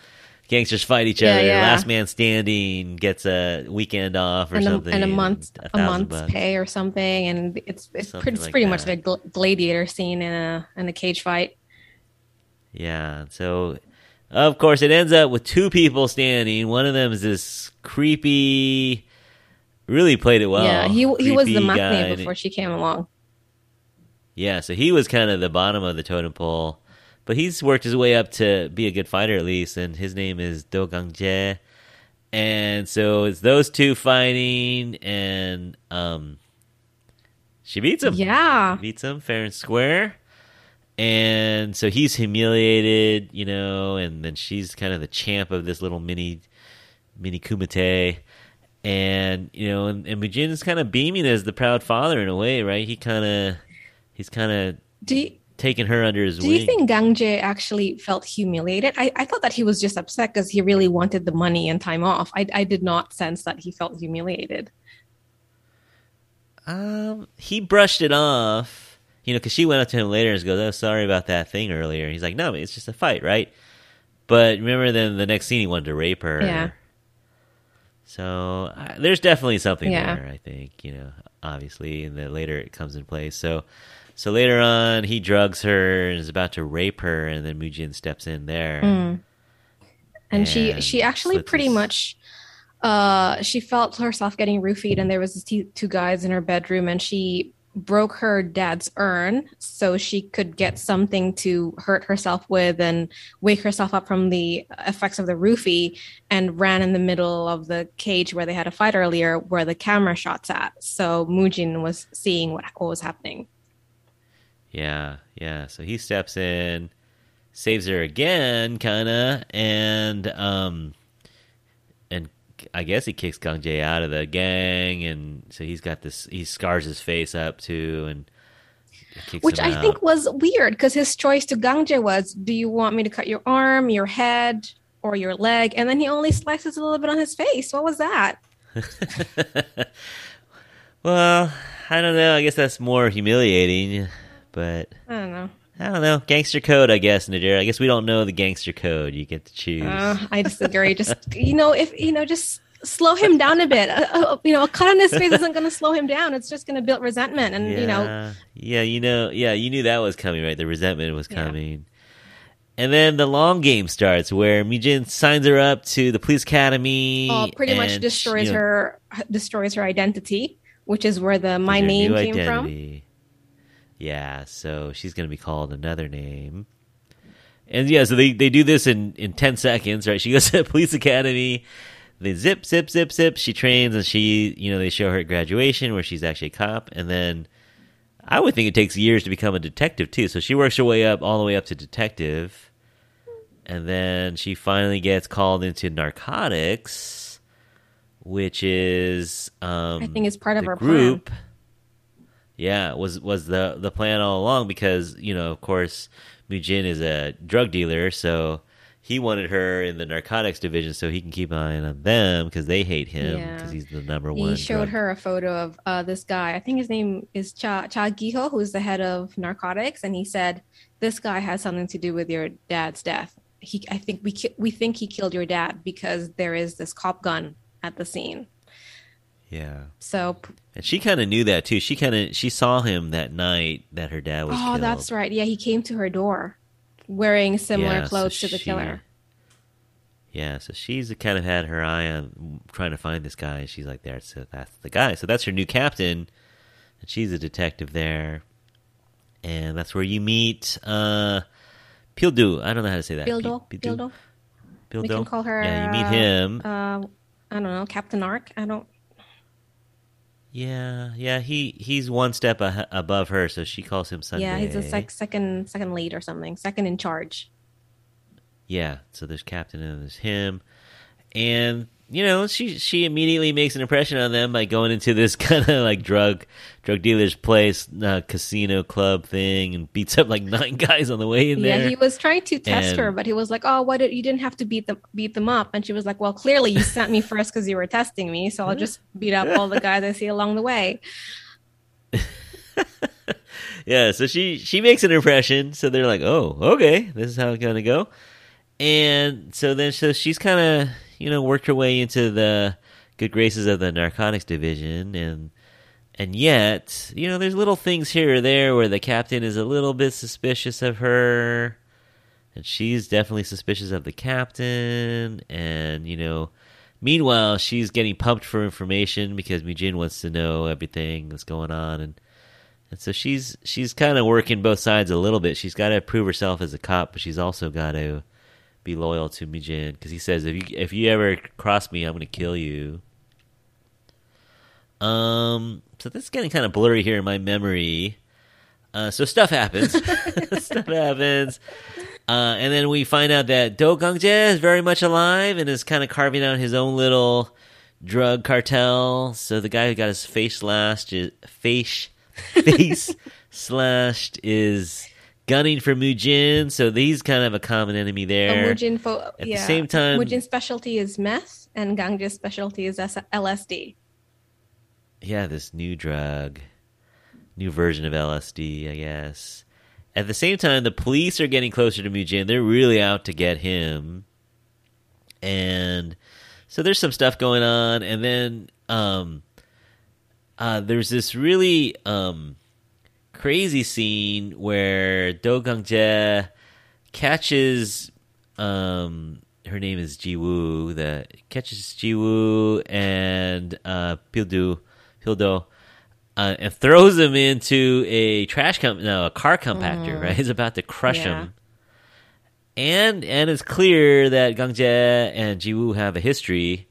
gangsters fight each Yeah, other. yeah. Last man standing gets a weekend off or and a, something, and a month a, thousand month's bucks. pay or something, and it's it's Something pretty, like pretty much like a gladiator scene in a in a cage fight. Yeah. So, of course, it ends up with two people standing. One of them is this creepy. Really played it well. yeah, he he was the name before she came along. Yeah, so he was kind of the bottom of the totem pole, but he's worked his way up to be a good fighter at least, and his name is Do Gang Jae. And so it's those two fighting, and um, she beats him. Yeah, beats him fair and square. And so he's humiliated, you know, and then she's kind of the champ of this little mini mini kumite. And, you know, and, and Mujin's kind of beaming as the proud father in a way, right? He kind of he's kind of taking her under his do wing. Do you think Gangjae actually felt humiliated? I, I thought that he was just upset because he really wanted the money and time off. I I did not sense that he felt humiliated. Um, he brushed it off. You know, because she went up to him later and goes, "Oh, sorry about that thing earlier." And he's like, "No, it's just a fight, right?" But remember, then the next scene he wanted to rape her. Yeah. So uh, there's definitely something Yeah. there. I think you know, obviously, and then later it comes in place. So, so later on, he drugs her and is about to rape her, and then Mujin steps in there. Mm. and she And she actually pretty his- much uh she felt herself getting roofied and there was these two, two guys in her bedroom and she broke her dad's urn so she could get something to hurt herself with and wake herself up from the effects of the roofie and ran in the middle of the cage where they had a fight earlier where the camera shots at so Mujin was seeing what, what was happening Yeah, yeah. So he steps in, saves her again, kinda, and um, I guess he kicks Gang Jae out of the gang, and so he's got this. He scars his face up too, and kicks which I think was weird because his choice to Gangjae was, "Do you want me to cut your arm, your head, or your leg?" And then he only slices a little bit on his face. What was that? well, I don't know. I guess that's more humiliating, but I don't know. I don't know. Gangster code, I guess, Nadira. I guess we don't know the gangster code. You get to choose. Uh, I disagree. just you know, if you know, just slow him down a bit. Uh, uh, you know, a cut on his face isn't going to slow him down. It's just going to build resentment, and yeah, you know, yeah, you know, yeah, you knew that was coming, right? The resentment was Yeah. coming. And then the long game starts where Mujin signs her up to the police academy. uh, pretty much destroys you know, her destroys her identity, which is where the my gives her a name came from. Yeah, so she's going to be called another name. And yeah, so they, they do this in, in 10 seconds, right? She goes to the police academy. They zip, zip, zip, zip. She trains and she, you know, they show her at graduation where she's actually a cop. And then I would think it takes years to become a detective too. So she works her way up, all the way up to detective. And then she finally gets called into narcotics, which is, um, I think it's part of her group. Yeah, was was the the plan all along because you know, of course, Mujin is a drug dealer, so he wanted her in the narcotics division so he can keep an eye on them because they hate him Yeah. because he's the number one. He showed drug- her a photo of uh, this guy. I think his name is Cha Cha Giho, who's the head of narcotics, and he said this guy has something to do with your dad's death. He, I think we ki- we think he killed your dad because there is this cop gun at the scene. Yeah, So, and she kind of knew that too. She kind of she saw him that night that her dad was. oh, killed. that's right. Yeah, he came to her door wearing similar Yeah, so clothes to the she- killer. Yeah, so she's kind of had her eye on trying to find this guy. and She's like, "There, so that's the guy." So that's her new captain, and she's a detective there, and that's where you meet uh, Pildu. I don't know how to say that. Bildo, Pi- Bildo. Pildo? We can call her. Yeah, you meet him. Uh, I don't know, Captain Ark. I don't. Yeah, yeah. He he's one step a- above her, so she calls him sunbae. Yeah, he's a sec- second second lead or something, second in charge. Yeah, so there's Captain and there's him, and you know she she immediately makes an impression on them by going into this kind of like drug drug dealer's place, uh, casino club thing, and beats up like nine guys on the way in Yeah, he was trying to test her, but he was like, "Oh, why did you didn't have to beat them beat them up?" And she was like, "Well, clearly you sent me first because you were testing me, so I'll just beat up all the guys I see along the way." yeah, so she she makes an impression, so they're like, oh, okay, this is how it's gonna go, and so then so she's kind of you know worked her way into the good graces of the narcotics division, and and yet you know there's little things here or there where the captain is a little bit suspicious of her, and she's definitely suspicious of the captain, and you know. Meanwhile, she's getting pumped for information because Mujin wants to know everything that's going on, and and so she's she's kind of working both sides a little bit. She's got to prove herself as a cop, but she's also got to be loyal to Mujin because he says if you if you ever cross me, I'm going to kill you. Um, so this is getting kind of blurry here in my memory. Uh, so stuff happens. stuff happens. Uh, and then we find out that Do Gangjae is very much alive and is kind of carving out his own little drug cartel. So the guy who got his face slashed, is, face face slashed, is gunning for Mujin. So he's kind of a common enemy So there. Mujin, fo- the yeah, same time- Mujin's specialty is meth, and Gangjae's specialty is S- LSD. yeah, this new drug. new version of LSD, I guess. At the same time, the police are getting closer to Mujin. They're really out to get him. And so there's some stuff going on. And then um, uh, there's this really um, crazy scene where Do Gangjae catches um, her name is Jiwoo, the catches Jiwoo and uh, Pildu, Pildo, uh, and throws him into a trash com- no, a car compactor. Mm. Right, he's about to crush yeah. him. And and it's clear that Gangjae and Jiwoo have a history,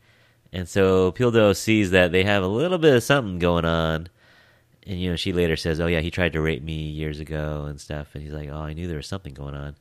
and so Pildo sees that they have a little bit of something going on. And you know, she later says, "Oh yeah, he tried to rape me years ago and stuff." And he's like, "Oh, I knew there was something going on."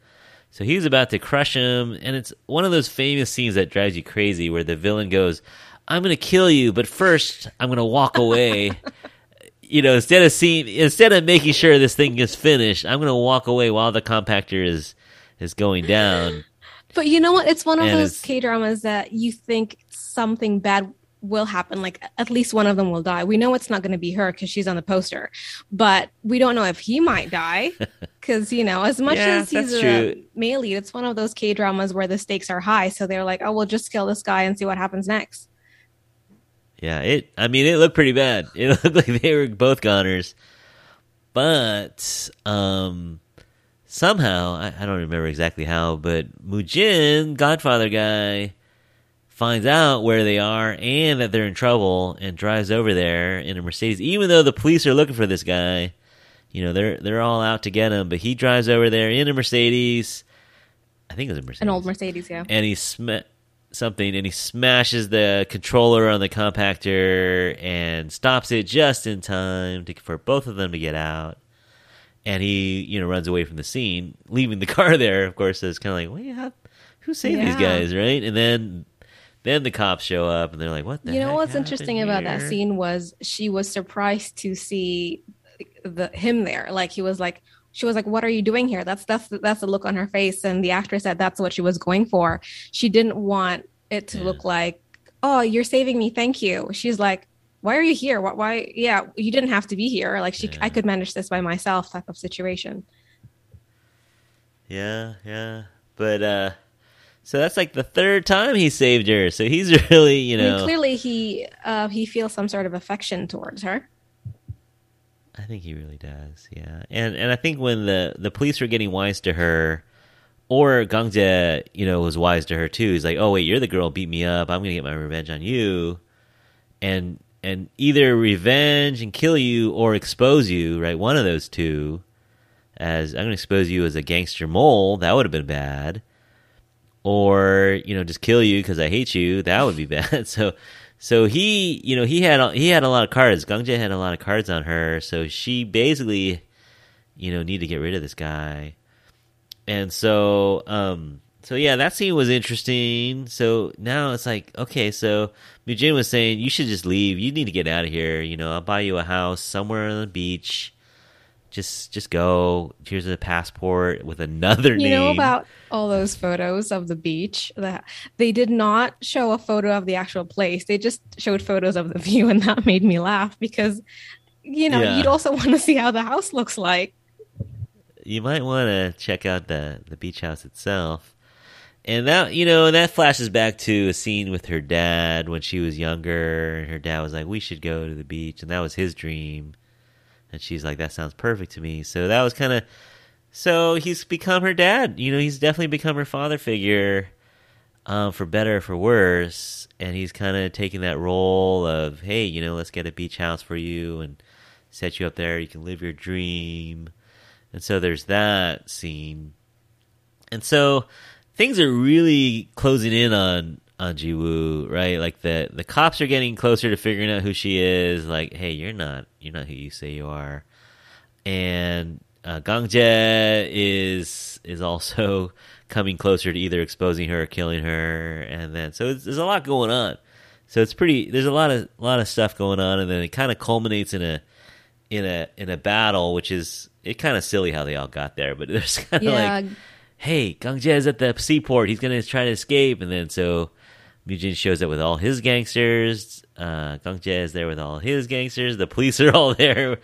So he's about to crush him, and it's one of those famous scenes that drives you crazy where the villain goes, I'm going to kill you, but first I'm going to walk away. you know, instead of seeing, instead of making sure this thing is finished, I'm going to walk away while the compactor is is going down. But you know what? It's one of and those K dramas that you think something bad will happen. Like at least one of them will die. We know it's not going to be her because she's on the poster, but we don't know if he might die because you know as much yeah, as he's a true. male lead, it's one of those K dramas where the stakes are high. So they're like, oh, we'll just kill this guy and see what happens next. Yeah, it. I mean, it looked pretty bad. It looked like they were both goners, but um, somehow I, I don't remember exactly how, but Mujin, Godfather guy finds out where they are and that they're in trouble and drives over there in a Mercedes. Even though the police are looking for this guy, you know they're they're all out to get him, but he drives over there in a Mercedes. I think it was a Mercedes, an old Mercedes, yeah. And he sm- something, and he smashes the controller on the compactor and stops it just in time to, for both of them to get out. And he, you know, runs away from the scene, leaving the car there. Of course, it's kind of like, wait, how, who saved yeah. these guys, right? And then then the cops show up and they're like, "What the?" You know what's interesting here? about that scene was she was surprised to see the him there. Like he was like, she was like, "What are you doing here?" That's that's that's the look on her face, and the actress said that's what she was going for. She didn't want it to yeah. look like, "Oh, you're saving me, thank you." She's like, "Why are you here? Why? why yeah, you didn't have to be here. Like she, yeah. I could manage this by myself." Type of situation. Yeah, yeah, but uh so that's like the third time he saved her. So he's really, you know, I mean, clearly he uh, he feels some sort of affection towards her. I think he really does. Yeah, and and I think when the the police were getting wise to her, or Gangjae, you know, was wise to her too. He's like, "Oh wait, you're the girl beat me up. I'm gonna get my revenge on you," and and either revenge and kill you or expose you. Right, one of those two. As I'm gonna expose you as a gangster mole. That would have been bad or you know just kill you because I hate you. That would be bad. so so he you know he had he had a lot of cards. Gangjae had a lot of cards on her. So she basically you know need to get rid of this guy. And so um so yeah, that scene was interesting. So now it's like, okay, so Mujin was saying you should just leave. You need to get out of here. You know, I'll buy you a house somewhere on the beach just just go. Here's a passport with another you name. You know about all those photos of the beach that they did not show a photo of the actual place. They just showed photos of the view, and that made me laugh because you know yeah. you'd also want to see how the house looks like. You might want to check out the the beach house itself. And that you know that flashes back to a scene with her dad when she was younger, and her dad was like, "We should go to the beach," and that was his dream and she's like, that sounds perfect to me. So that was kind of, so he's become her dad. You know, he's definitely become her father figure, um, for better or for worse. And he's kind of taking that role of, hey, you know, let's get a beach house for you and set you up there. You can live your dream. And so there's that scene. And so things are really closing in on on Jiwoo, right? Like the the cops are getting closer to figuring out who she is. Like, hey, you're not you're not who you say you are. And uh, Gangjae is is also coming closer to either exposing her or killing her, and then so there's a lot going on. So it's pretty. There's a lot of a lot of stuff going on, and then it kind of culminates in a in a in a battle, which is it kind of silly how they all got there, but there's kind of yeah. like, hey, Gangjae is at the seaport. He's gonna try to escape, and then so Mujin shows up with all his gangsters. Uh, is there with all his gangsters. The police are all there.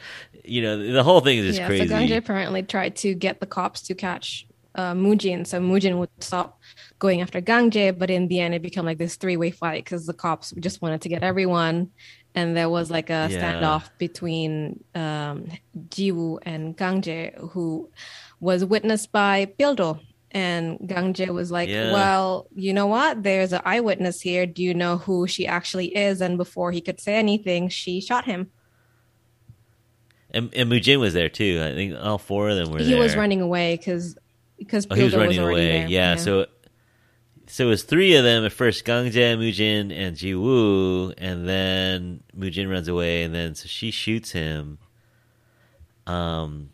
You know, the whole thing is just yeah, crazy. so apparently tried to get the cops to catch uh, Mujin, so Mujin would stop going after Gangjae, but in the end, it became like this three-way fight because the cops just wanted to get everyone, and there was like a Yeah. standoff between um, Jiwoo and Gangjae, who was witnessed by Pildo. And Gangjae was like, Yeah. "Well, you know what? There's an eyewitness here. Do you know who she actually is?" And before he could say anything, she shot him. and, and Mujin was there too. I think all four of them were there. he there. was running away because because Oh, he was running already away. there. Yeah, So, so it was three of them at first: Gangjae, Mujin, and Jiwoo, and then Mujin runs away, and then so she shoots him. Um,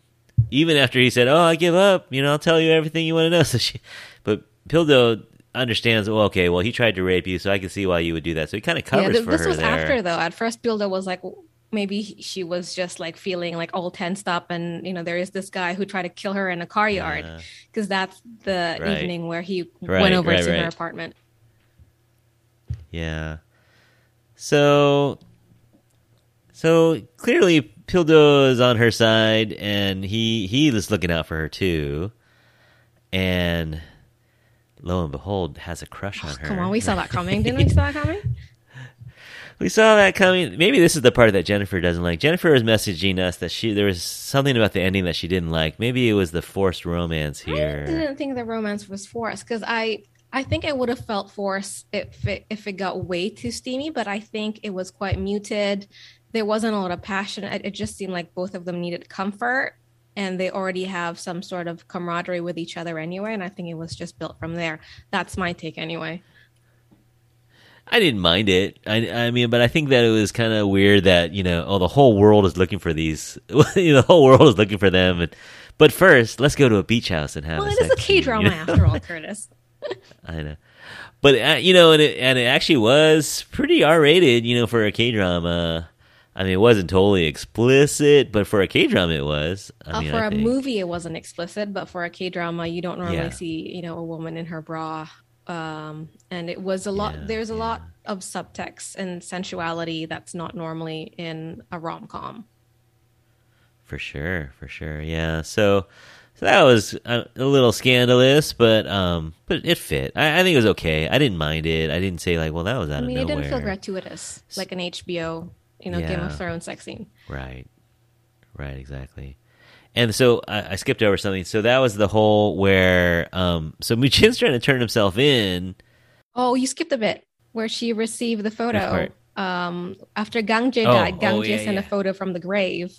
even after he said, "Oh, I give up," you know, I'll tell you everything you want to know. So she, but Pildo understands. Well, okay, well, he tried to rape you, so I can see why you would do that. So he kind of yeah, covers th- for this her was there. after though. At first, Pildo was like, maybe she was just like feeling like all tensed up, and you know, there is this guy who tried to kill her in a car yard Yeah. because that's the Right. evening where he Right, went over right, to her apartment. Yeah. So so clearly Pildo is on her side and he he is looking out for her too. And lo and behold has a crush on oh, her. Come on, we saw that coming, didn't we? Saw that coming. We saw that coming. Maybe this is the part that Jennifer doesn't like. Jennifer was messaging us that she there was something about the ending that she didn't like. Maybe it was the forced romance here. I didn't think the romance was forced because I I think I would have felt forced if it, if it got way too steamy, but I think it was quite muted. There wasn't a lot of passion. It, just seemed like both of them needed comfort, and they already have some sort of camaraderie with each other anyway. And I think it was just built from there. That's my take anyway. I didn't mind it. I, I mean, but I think that it was kind of weird that you know, oh, the whole world is looking for these. the whole world is looking for them. And, but first, let's go to a beach house and have. Well, a it is a sex drama you know? after all, Curtis. I know, but uh, you know, and it and it actually was pretty R rated. You know, for a K drama. I mean, it wasn't totally explicit, but for a K drama, it was. I Uh, mean, for I a think. movie, it wasn't explicit, but for a K drama, you don't normally Yeah. see, you know, a woman in her bra. Um, and it was a lot. Yeah, there's a yeah. lot of subtext and sensuality that's not normally in a rom com. For sure, for sure, yeah. So, so that was a, a little scandalous, but um, but it fit. I, I think it was okay. I didn't mind it. I didn't say like, well, that was out I mean, of it nowhere. didn't feel gratuitous like an HBO, you know, Game Yeah. of Thrones sex scene. Right, right, exactly. And so I, I skipped over something. So that was the whole where um, so Mujin's trying to turn himself in. Oh, you skipped a bit where she received the photo. Um, after Gangjae Oh, died, oh, Gangjae yeah, sent yeah. a photo from the grave,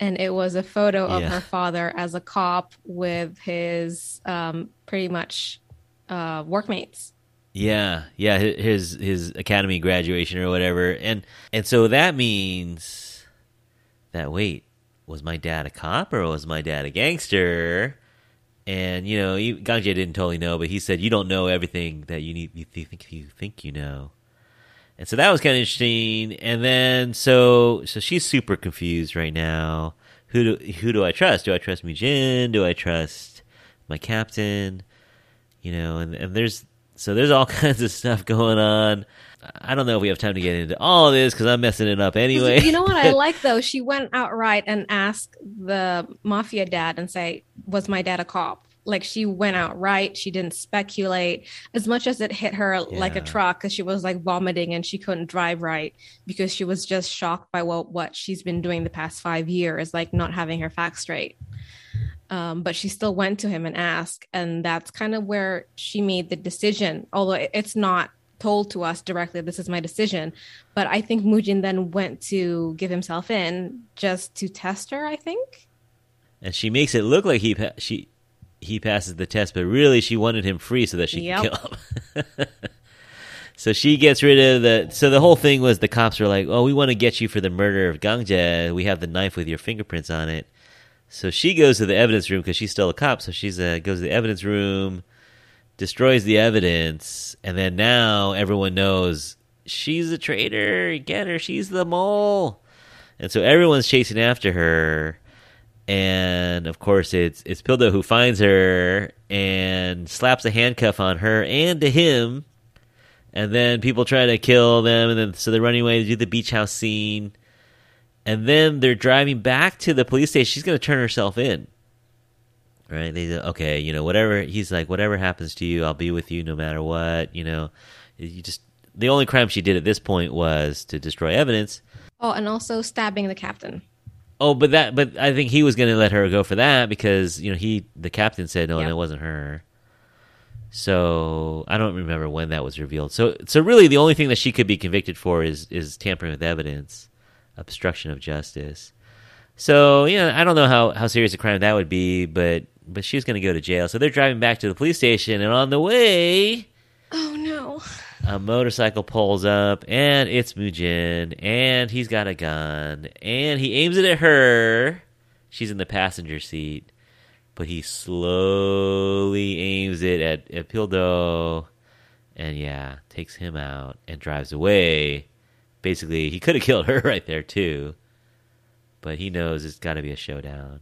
and it was a photo of her father as a cop with his um, pretty much uh, workmates. Yeah, yeah, his his academy graduation or whatever, and and so that means that wait, was my dad a cop or was my dad a gangster? And you know, Gangjae didn't totally know, but he said you don't know everything that you need. You think you think you know, and so that was kind of interesting. And then so so she's super confused right now. Who do who do I trust? Do I trust Mujin? Do I trust my captain? you know and, and there's so there's all kinds of stuff going on i don't know if we have time to get into all of this because i'm messing it up anyway You know what I like though? She went outright and asked the mafia dad and say, "Was my dad a cop?" Like she went outright. She didn't speculate as much as it hit her like a truck because she was like vomiting and she couldn't drive right because she was just shocked by what what she's been doing the past five years, like not having her facts straight. Um, but she still went to him and asked, and that's kind of where she made the decision. Although it's not told to us directly, this is my decision. But I think Mujin then went to give himself in just to test her. I think. and she makes it look like he pa- she he passes the test but really she wanted him free so that she Yep. can kill him so she gets rid of the so the whole thing was the cops were like oh we want to get you for the murder of gangjae we have the knife with your fingerprints on it so she goes to the evidence room because she's still a cop. So she's uh, goes to the evidence room destroys the evidence and then now everyone knows she's a traitor. Get her. She's the mole. And so everyone's chasing after her. And of course it's it's Pildo who finds her and slaps a handcuff on her and to him. And then people try to kill them, and then so they're running away to do the beach house scene, and then they're driving back to the police station. She's going to turn herself in. Right? They okay, you know, whatever. He's like, whatever happens to you, I'll be with you no matter what. You know, you just the only crime she did at this point was to destroy evidence. Oh, and also stabbing the captain. Oh, but that, but I think he was going to let her go for that because you know he, the captain said no, Yeah. and it wasn't her. So I don't remember when that was revealed. So, so really, the only thing that she could be convicted for is is tampering with evidence, obstruction of justice. So yeah, I don't know how how serious a crime that would be, but but she was going to go to jail. So they're driving back to the police station, and on the way, Oh no. a motorcycle pulls up and it's Mujin and he's got a gun and he aims it at her. She's in the passenger seat, but he slowly aims it at, at Pildo and yeah, takes him out and drives away. Basically, he could have killed her right there too, but he knows it's got to be a showdown.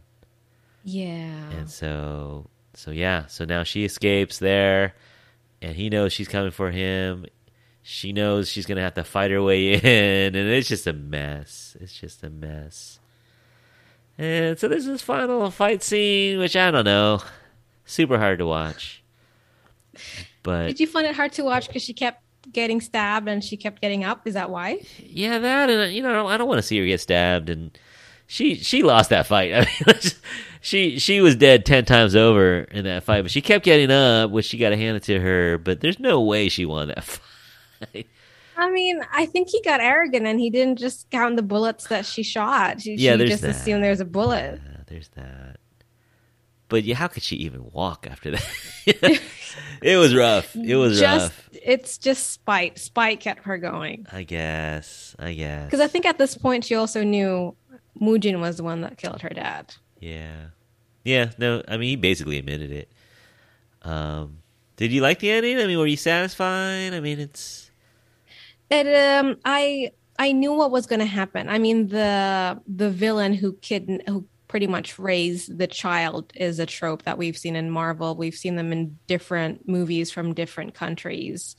Yeah. And so, so yeah, so now she escapes there, and he knows she's coming for him. She knows she's gonna have to fight her way in, and it's just a mess. It's just a mess. And so there's this final fight scene, which I don't know, super hard to watch. But Did you find it hard to watch because she kept getting stabbed and she kept getting up? Is that why? yeah, that and you know, I don't want to see her get stabbed, and she she lost that fight. I mean, she she was dead ten times over in that fight, but she kept getting up, which she got to hand it to her. But there's no way she won that fight. I mean, I think he got arrogant and he didn't just count the bullets that she shot. She, Yeah, she just that. assumed there's a bullet. Uh, there's that. But yeah, how could she even walk after that? it was rough. It was just rough. it's just spite. Spite kept her going. I guess. I guess. Because I think at this point she also knew Mujin was the one that killed her dad. Yeah. Yeah, no, I mean he basically admitted it. Um did you like the ending? I mean, were you satisfied? I mean, it's It um I I knew what was going to happen. I mean the the villain who kid who pretty much raise the child is a trope that we've seen in Marvel. We've seen them in different movies from different countries.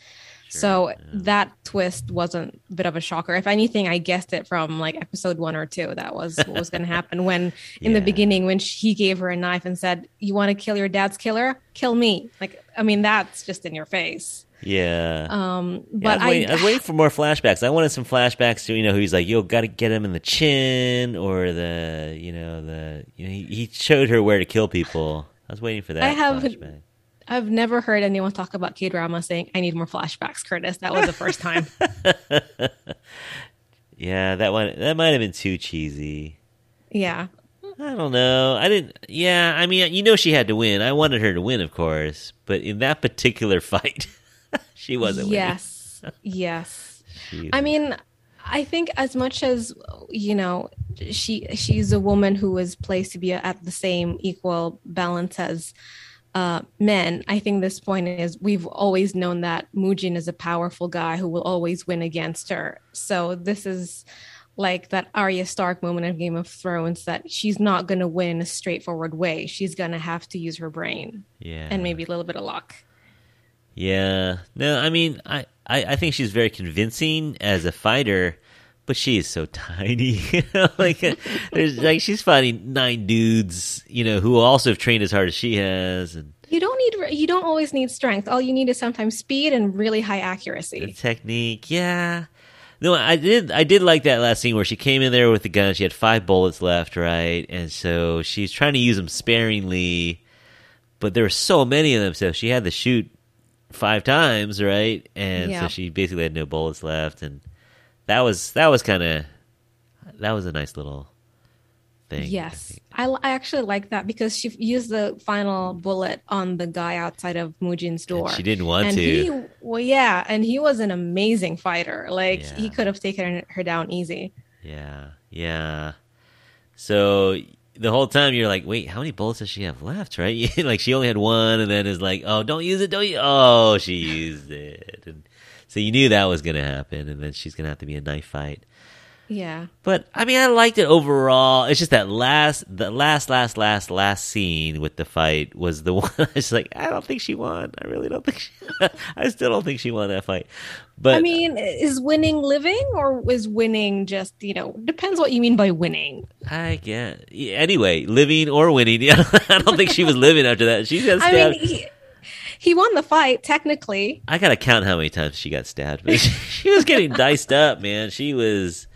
so yeah. that twist wasn't a bit of a shocker. If anything, I guessed it from like episode one or two. That was what was going to happen when in the beginning when he gave her a knife and said, "You want to kill your dad's killer? Kill me." Like I mean, that's just in your face. Yeah. Um, Yeah, but I, was waiting, I I, was waiting for more flashbacks. I wanted some flashbacks to you know he's like, "Yo, got to get him in the chin," or the you know the you know he, he showed her where to kill people. I was waiting for that. I have- flashback. I've never heard anyone talk about K drama saying, "I need more flashbacks." Curtis, that was the first time. Yeah, that one that might have been too cheesy. yeah, I don't know. I didn't. Yeah, I mean, you know, she had to win. I wanted her to win, of course, but in that particular fight, she wasn't yes, yes. She- I mean, I think as much as you know, she she's a woman who was placed to be at the same equal balance as uh, men. I think this point is we've always known that Mujin is a powerful guy who will always win against her. So this is like that Arya Stark moment of Game of Thrones that she's not going to win in a straightforward way. She's going to have to use her brain yeah, and maybe a little bit of luck. Yeah. No, I mean, I, I, I think she's very convincing as a fighter, but she is so tiny. like, there's like she's fighting nine dudes, you know, who also have trained as hard as she has, and You don't need you don't always need strength. All you need is sometimes speed and really high the accuracy. technique. Yeah. No, I did. I did like that last scene where she came in there with the gun. She had five bullets left, right, and so she's trying to use them sparingly, but there were so many of them, so she had to shoot five times, right? And so she basically had no bullets left, and that was that was kind of that was a nice little thing. Yes, think. I, I actually like that because she used the final bullet on the guy outside of Mujin's door. she didn't want and to. He, well, yeah, and he was an amazing fighter. Like he could have taken her down easy. Yeah, yeah. So the whole time you're like, wait, how many bullets does she have left? Right? like she only had one, and then is like, oh, don't use it, don't use. Oh, she used it, and so you knew that was gonna happen, and then she's gonna have to be a knife fight. Yeah. But I mean, I liked it overall. It's just that last, the last, last, last, last scene with the fight was the one. I was like, I don't think she won. I really don't think. She, I still don't think she won that fight. But I mean, is winning living or is winning just you know depends what you mean by winning. I get anyway, living or winning. Yeah, I don't think she was living after that. She got I mean, he, he won the fight technically. I gotta count how many times she got stabbed. But she, she was getting diced up, man. She was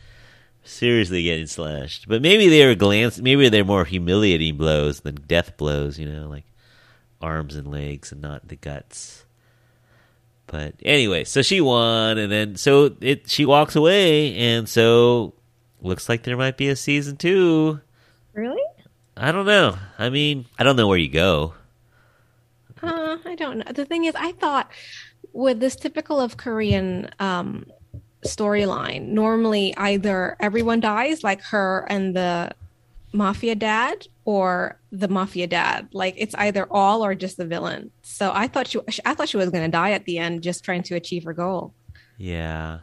seriously getting slashed. But maybe they are glance. Maybe they're more humiliating blows than death blows. You know, like arms and legs and not the guts. But anyway, so she won, and then so it she walks away, and so looks like there might be a season two. Really? I don't know. I mean, I don't know where you go. Uh, I don't know. The thing is, I thought with this typical of Korean um, storyline, normally either everyone dies, like her and the mafia dad, or the mafia dad. Like it's either all or just the villain. So I thought she, I thought she was going to die at the end, just trying to achieve her goal. Yeah,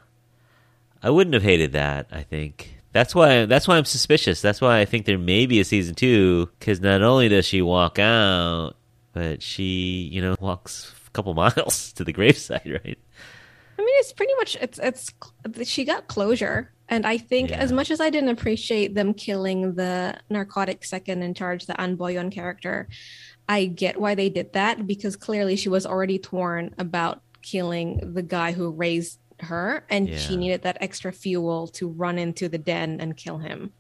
I wouldn't have hated that. I think that's why that's why I'm suspicious. That's why I think there may be a season two because not only does she walk out, but she you know walks a couple miles to the graveside, right? I mean, it's pretty much it's it's she got closure, and I think Yeah. as much as I didn't appreciate them killing the narcotic second in charge, the Ahn Bo-hyun character, I get why they did that because clearly she was already torn about killing the guy who raised her, and she needed that extra fuel to run into the den and kill him.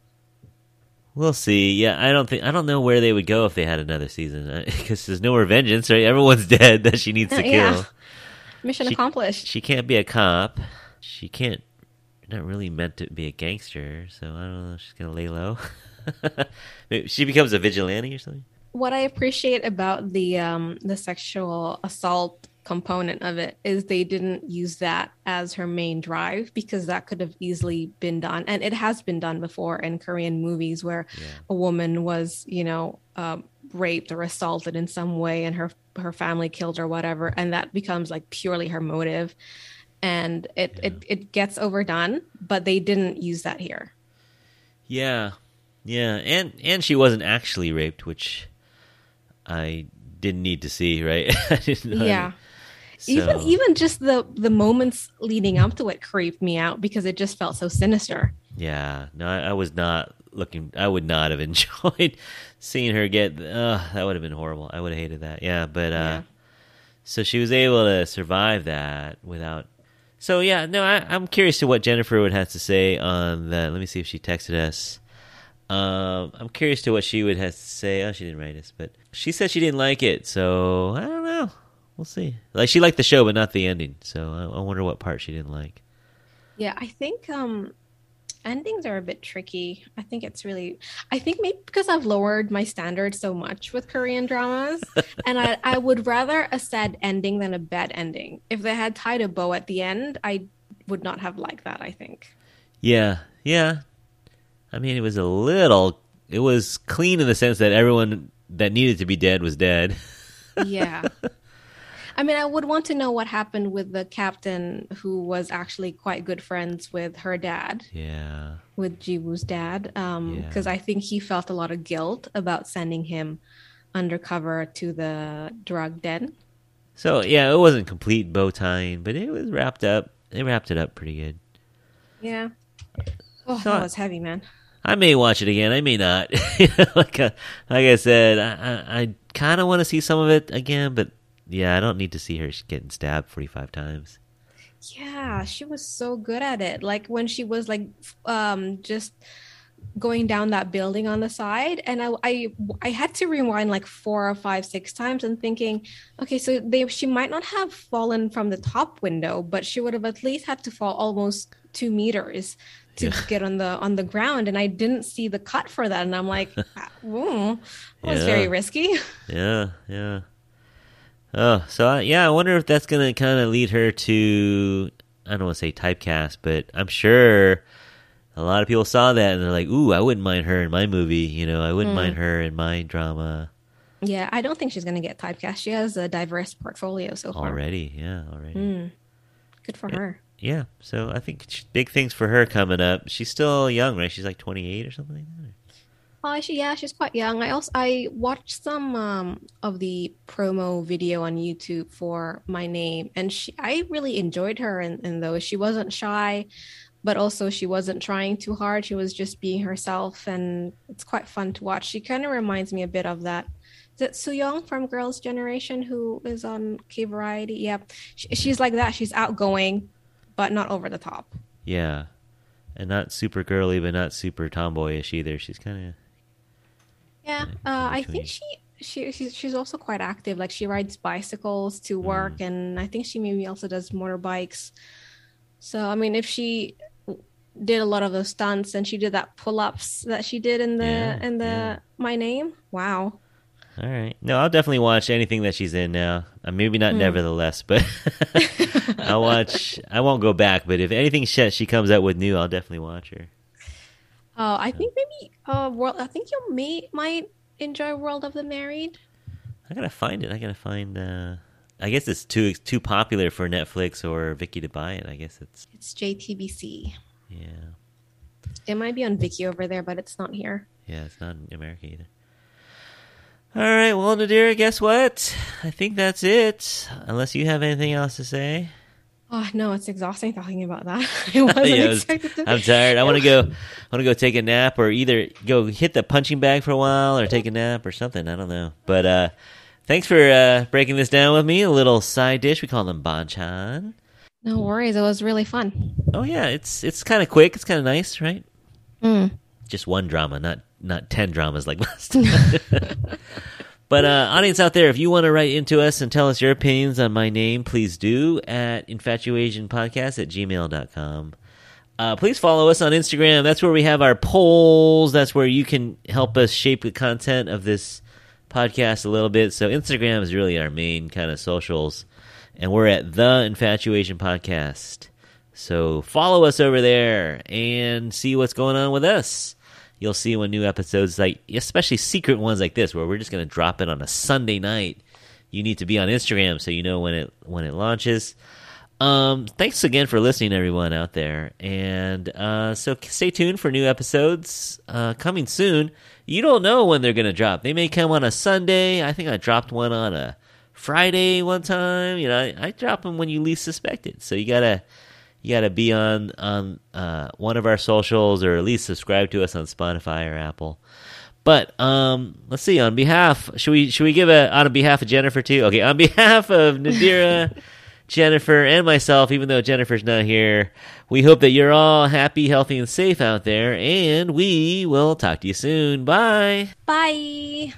We'll see. Yeah, I don't think I don't know where they would go if they had another season because there's no more vengeance, right? Everyone's dead that she needs to kill. Yeah. Mission She- accomplished. She can't be a cop. She can't. Not really meant to be a gangster, so I don't know. She's gonna lay low. She becomes a vigilante or something. what I appreciate about the um the sexual assault component of it is they didn't use that as her main drive because that could have easily been done and it has been done before in Korean movies where Yeah. a woman was you know um, raped or assaulted in some way and her her family killed or whatever and that becomes like purely her motive. And it it, it gets overdone but they didn't use that here. Yeah, yeah, and and she wasn't actually raped, which I didn't need to see. Right? Yeah. Even even just the the moments leading up to it creeped me out because it just felt so sinister. Yeah, no, I, I was not looking. I would not have enjoyed seeing her get. Uh, that would have been horrible. I would have hated that. Yeah, but uh, Yeah. so she was able to survive that without. So yeah, no, I, I'm curious to what Jennifer would have to say on that. Let me see if she texted us. Um, I'm curious to what she would have to say. Oh, she didn't write us, but she said she didn't like it. So I don't know. We'll see. Like she liked the show, but not the ending. So I, I wonder what part she didn't like. yeah i think um endings are a bit tricky i think it's really i think maybe because i've lowered my standards so much with korean dramas and I, I would rather a sad ending than a bad ending if they had tied a bow at the end i would not have liked that i think Yeah, yeah. I mean, it was a little. It was clean in the sense that everyone that needed to be dead was dead. yeah i mean i would want to know what happened with the captain who was actually quite good friends with her dad Yeah, with jiwoo's dad um Yeah. because i think he felt a lot of guilt about sending him undercover to the drug den so yeah, it wasn't complete bow tying, but it was wrapped up. They wrapped it up pretty good. yeah oh So- that was heavy man I may watch it again. I may not. like, uh, like I said, I, I, I kind of want to see some of it again, but yeah, I don't need to see her getting stabbed forty five times. Yeah, she was so good at it. Like when she was like um just going down that building on the side and I I I had to rewind like four or five six times and thinking, okay, so they she might not have fallen from the top window, but she would have at least had to fall almost 2 meters to Yeah. get on the on the ground and I didn't see the cut for that and I'm like, ah, ooh, that was Yeah. very risky. Yeah, yeah. Oh, so I, yeah, I wonder if that's gonna kind of lead her to I don't want to say typecast, but I'm sure a lot of people saw that and they're like, "Ooh, I wouldn't mind her in my movie." You know, I wouldn't mind her in my drama yeah, I don't think she's going to get typecast. She has a diverse portfolio so far. already. Yeah, already. Mm. Good for her. yeah, so I think big things for her coming up. She's still young, right? She's like 28 or something like that. Oh, she, yeah, she's quite young. I also I watched some um, of the promo video on YouTube for my name, and she I really enjoyed her. And in those, she wasn't shy, but also she wasn't trying too hard. She was just being herself, and it's quite fun to watch. She kind of reminds me a bit of that. Is it Sooyoung from Girls' Generation who is on K Variety? Yeah, she, she's like that. She's outgoing, but not over the top. Yeah, and not super girly, but not super tomboyish either. She's kind of yeah, uh, I think she she she's, she's also quite active. Like she rides bicycles to work, mm. and I think she maybe also does motorbikes. So I mean, if she did a lot of those stunts and she did that pull-ups that she did in the yeah, in the yeah. my name, wow. All right. No, I'll definitely watch anything that she's in now. Uh, maybe not mm. nevertheless, but I'll watch. I won't go back, but if anything she, she comes out with new, I'll definitely watch her. Oh, I think maybe uh world I think you may might enjoy World of the Married. I gotta find it. I gotta find uh I guess it's too too popular for Netflix or Viki to buy it. I guess it's It's JTBC. Yeah. It might be on Viki over there, but it's not here. Yeah, it's not in America either. All right, well, Nadira, guess what? I think that's it. Unless you have anything else to say. Oh no, it's exhausting talking about that. I wasn't yeah, expected to. I'm tired. I want to go. I want to go take a nap, or either go hit the punching bag for a while, or take a nap, or something. I don't know. But uh, thanks for uh, breaking this down with me. A little side dish. We call them banchan. No worries. It was really fun. Oh yeah, it's it's kind of quick. It's kind of nice, right? Mm. Just one drama, not not ten dramas like last time. But uh, audience out there, if you want to write into us and tell us your opinions on my name, please do at infatuasianpodcast at gmail.com. Uh, please follow us on Instagram. That's where we have our polls. That's where you can help us shape the content of this podcast a little bit. So Instagram is really our main kind of socials. And we're at The InfatuAsian Podcast. So follow us over there and see what's going on with us you'll see when new episodes, like especially secret ones like this, where we're just going to drop it on a Sunday night. You need to be on Instagram so you know when it when it launches. Um, thanks again for listening, everyone out there, and uh, so stay tuned for new episodes uh, coming soon. You don't know when they're going to drop. They may come on a Sunday. I think I dropped one on a Friday one time. You know, I, I drop them when you least suspect it. So you gotta you got to be on on uh, one of our socials or at least subscribe to us on Spotify or Apple. But um, let's see. On behalf, should we should we give a on behalf of Jennifer too? Okay, on behalf of Nadira, Jennifer, and myself, even though Jennifer's not here, we hope that you're all happy, healthy, and safe out there. And we will talk to you soon. Bye. Bye.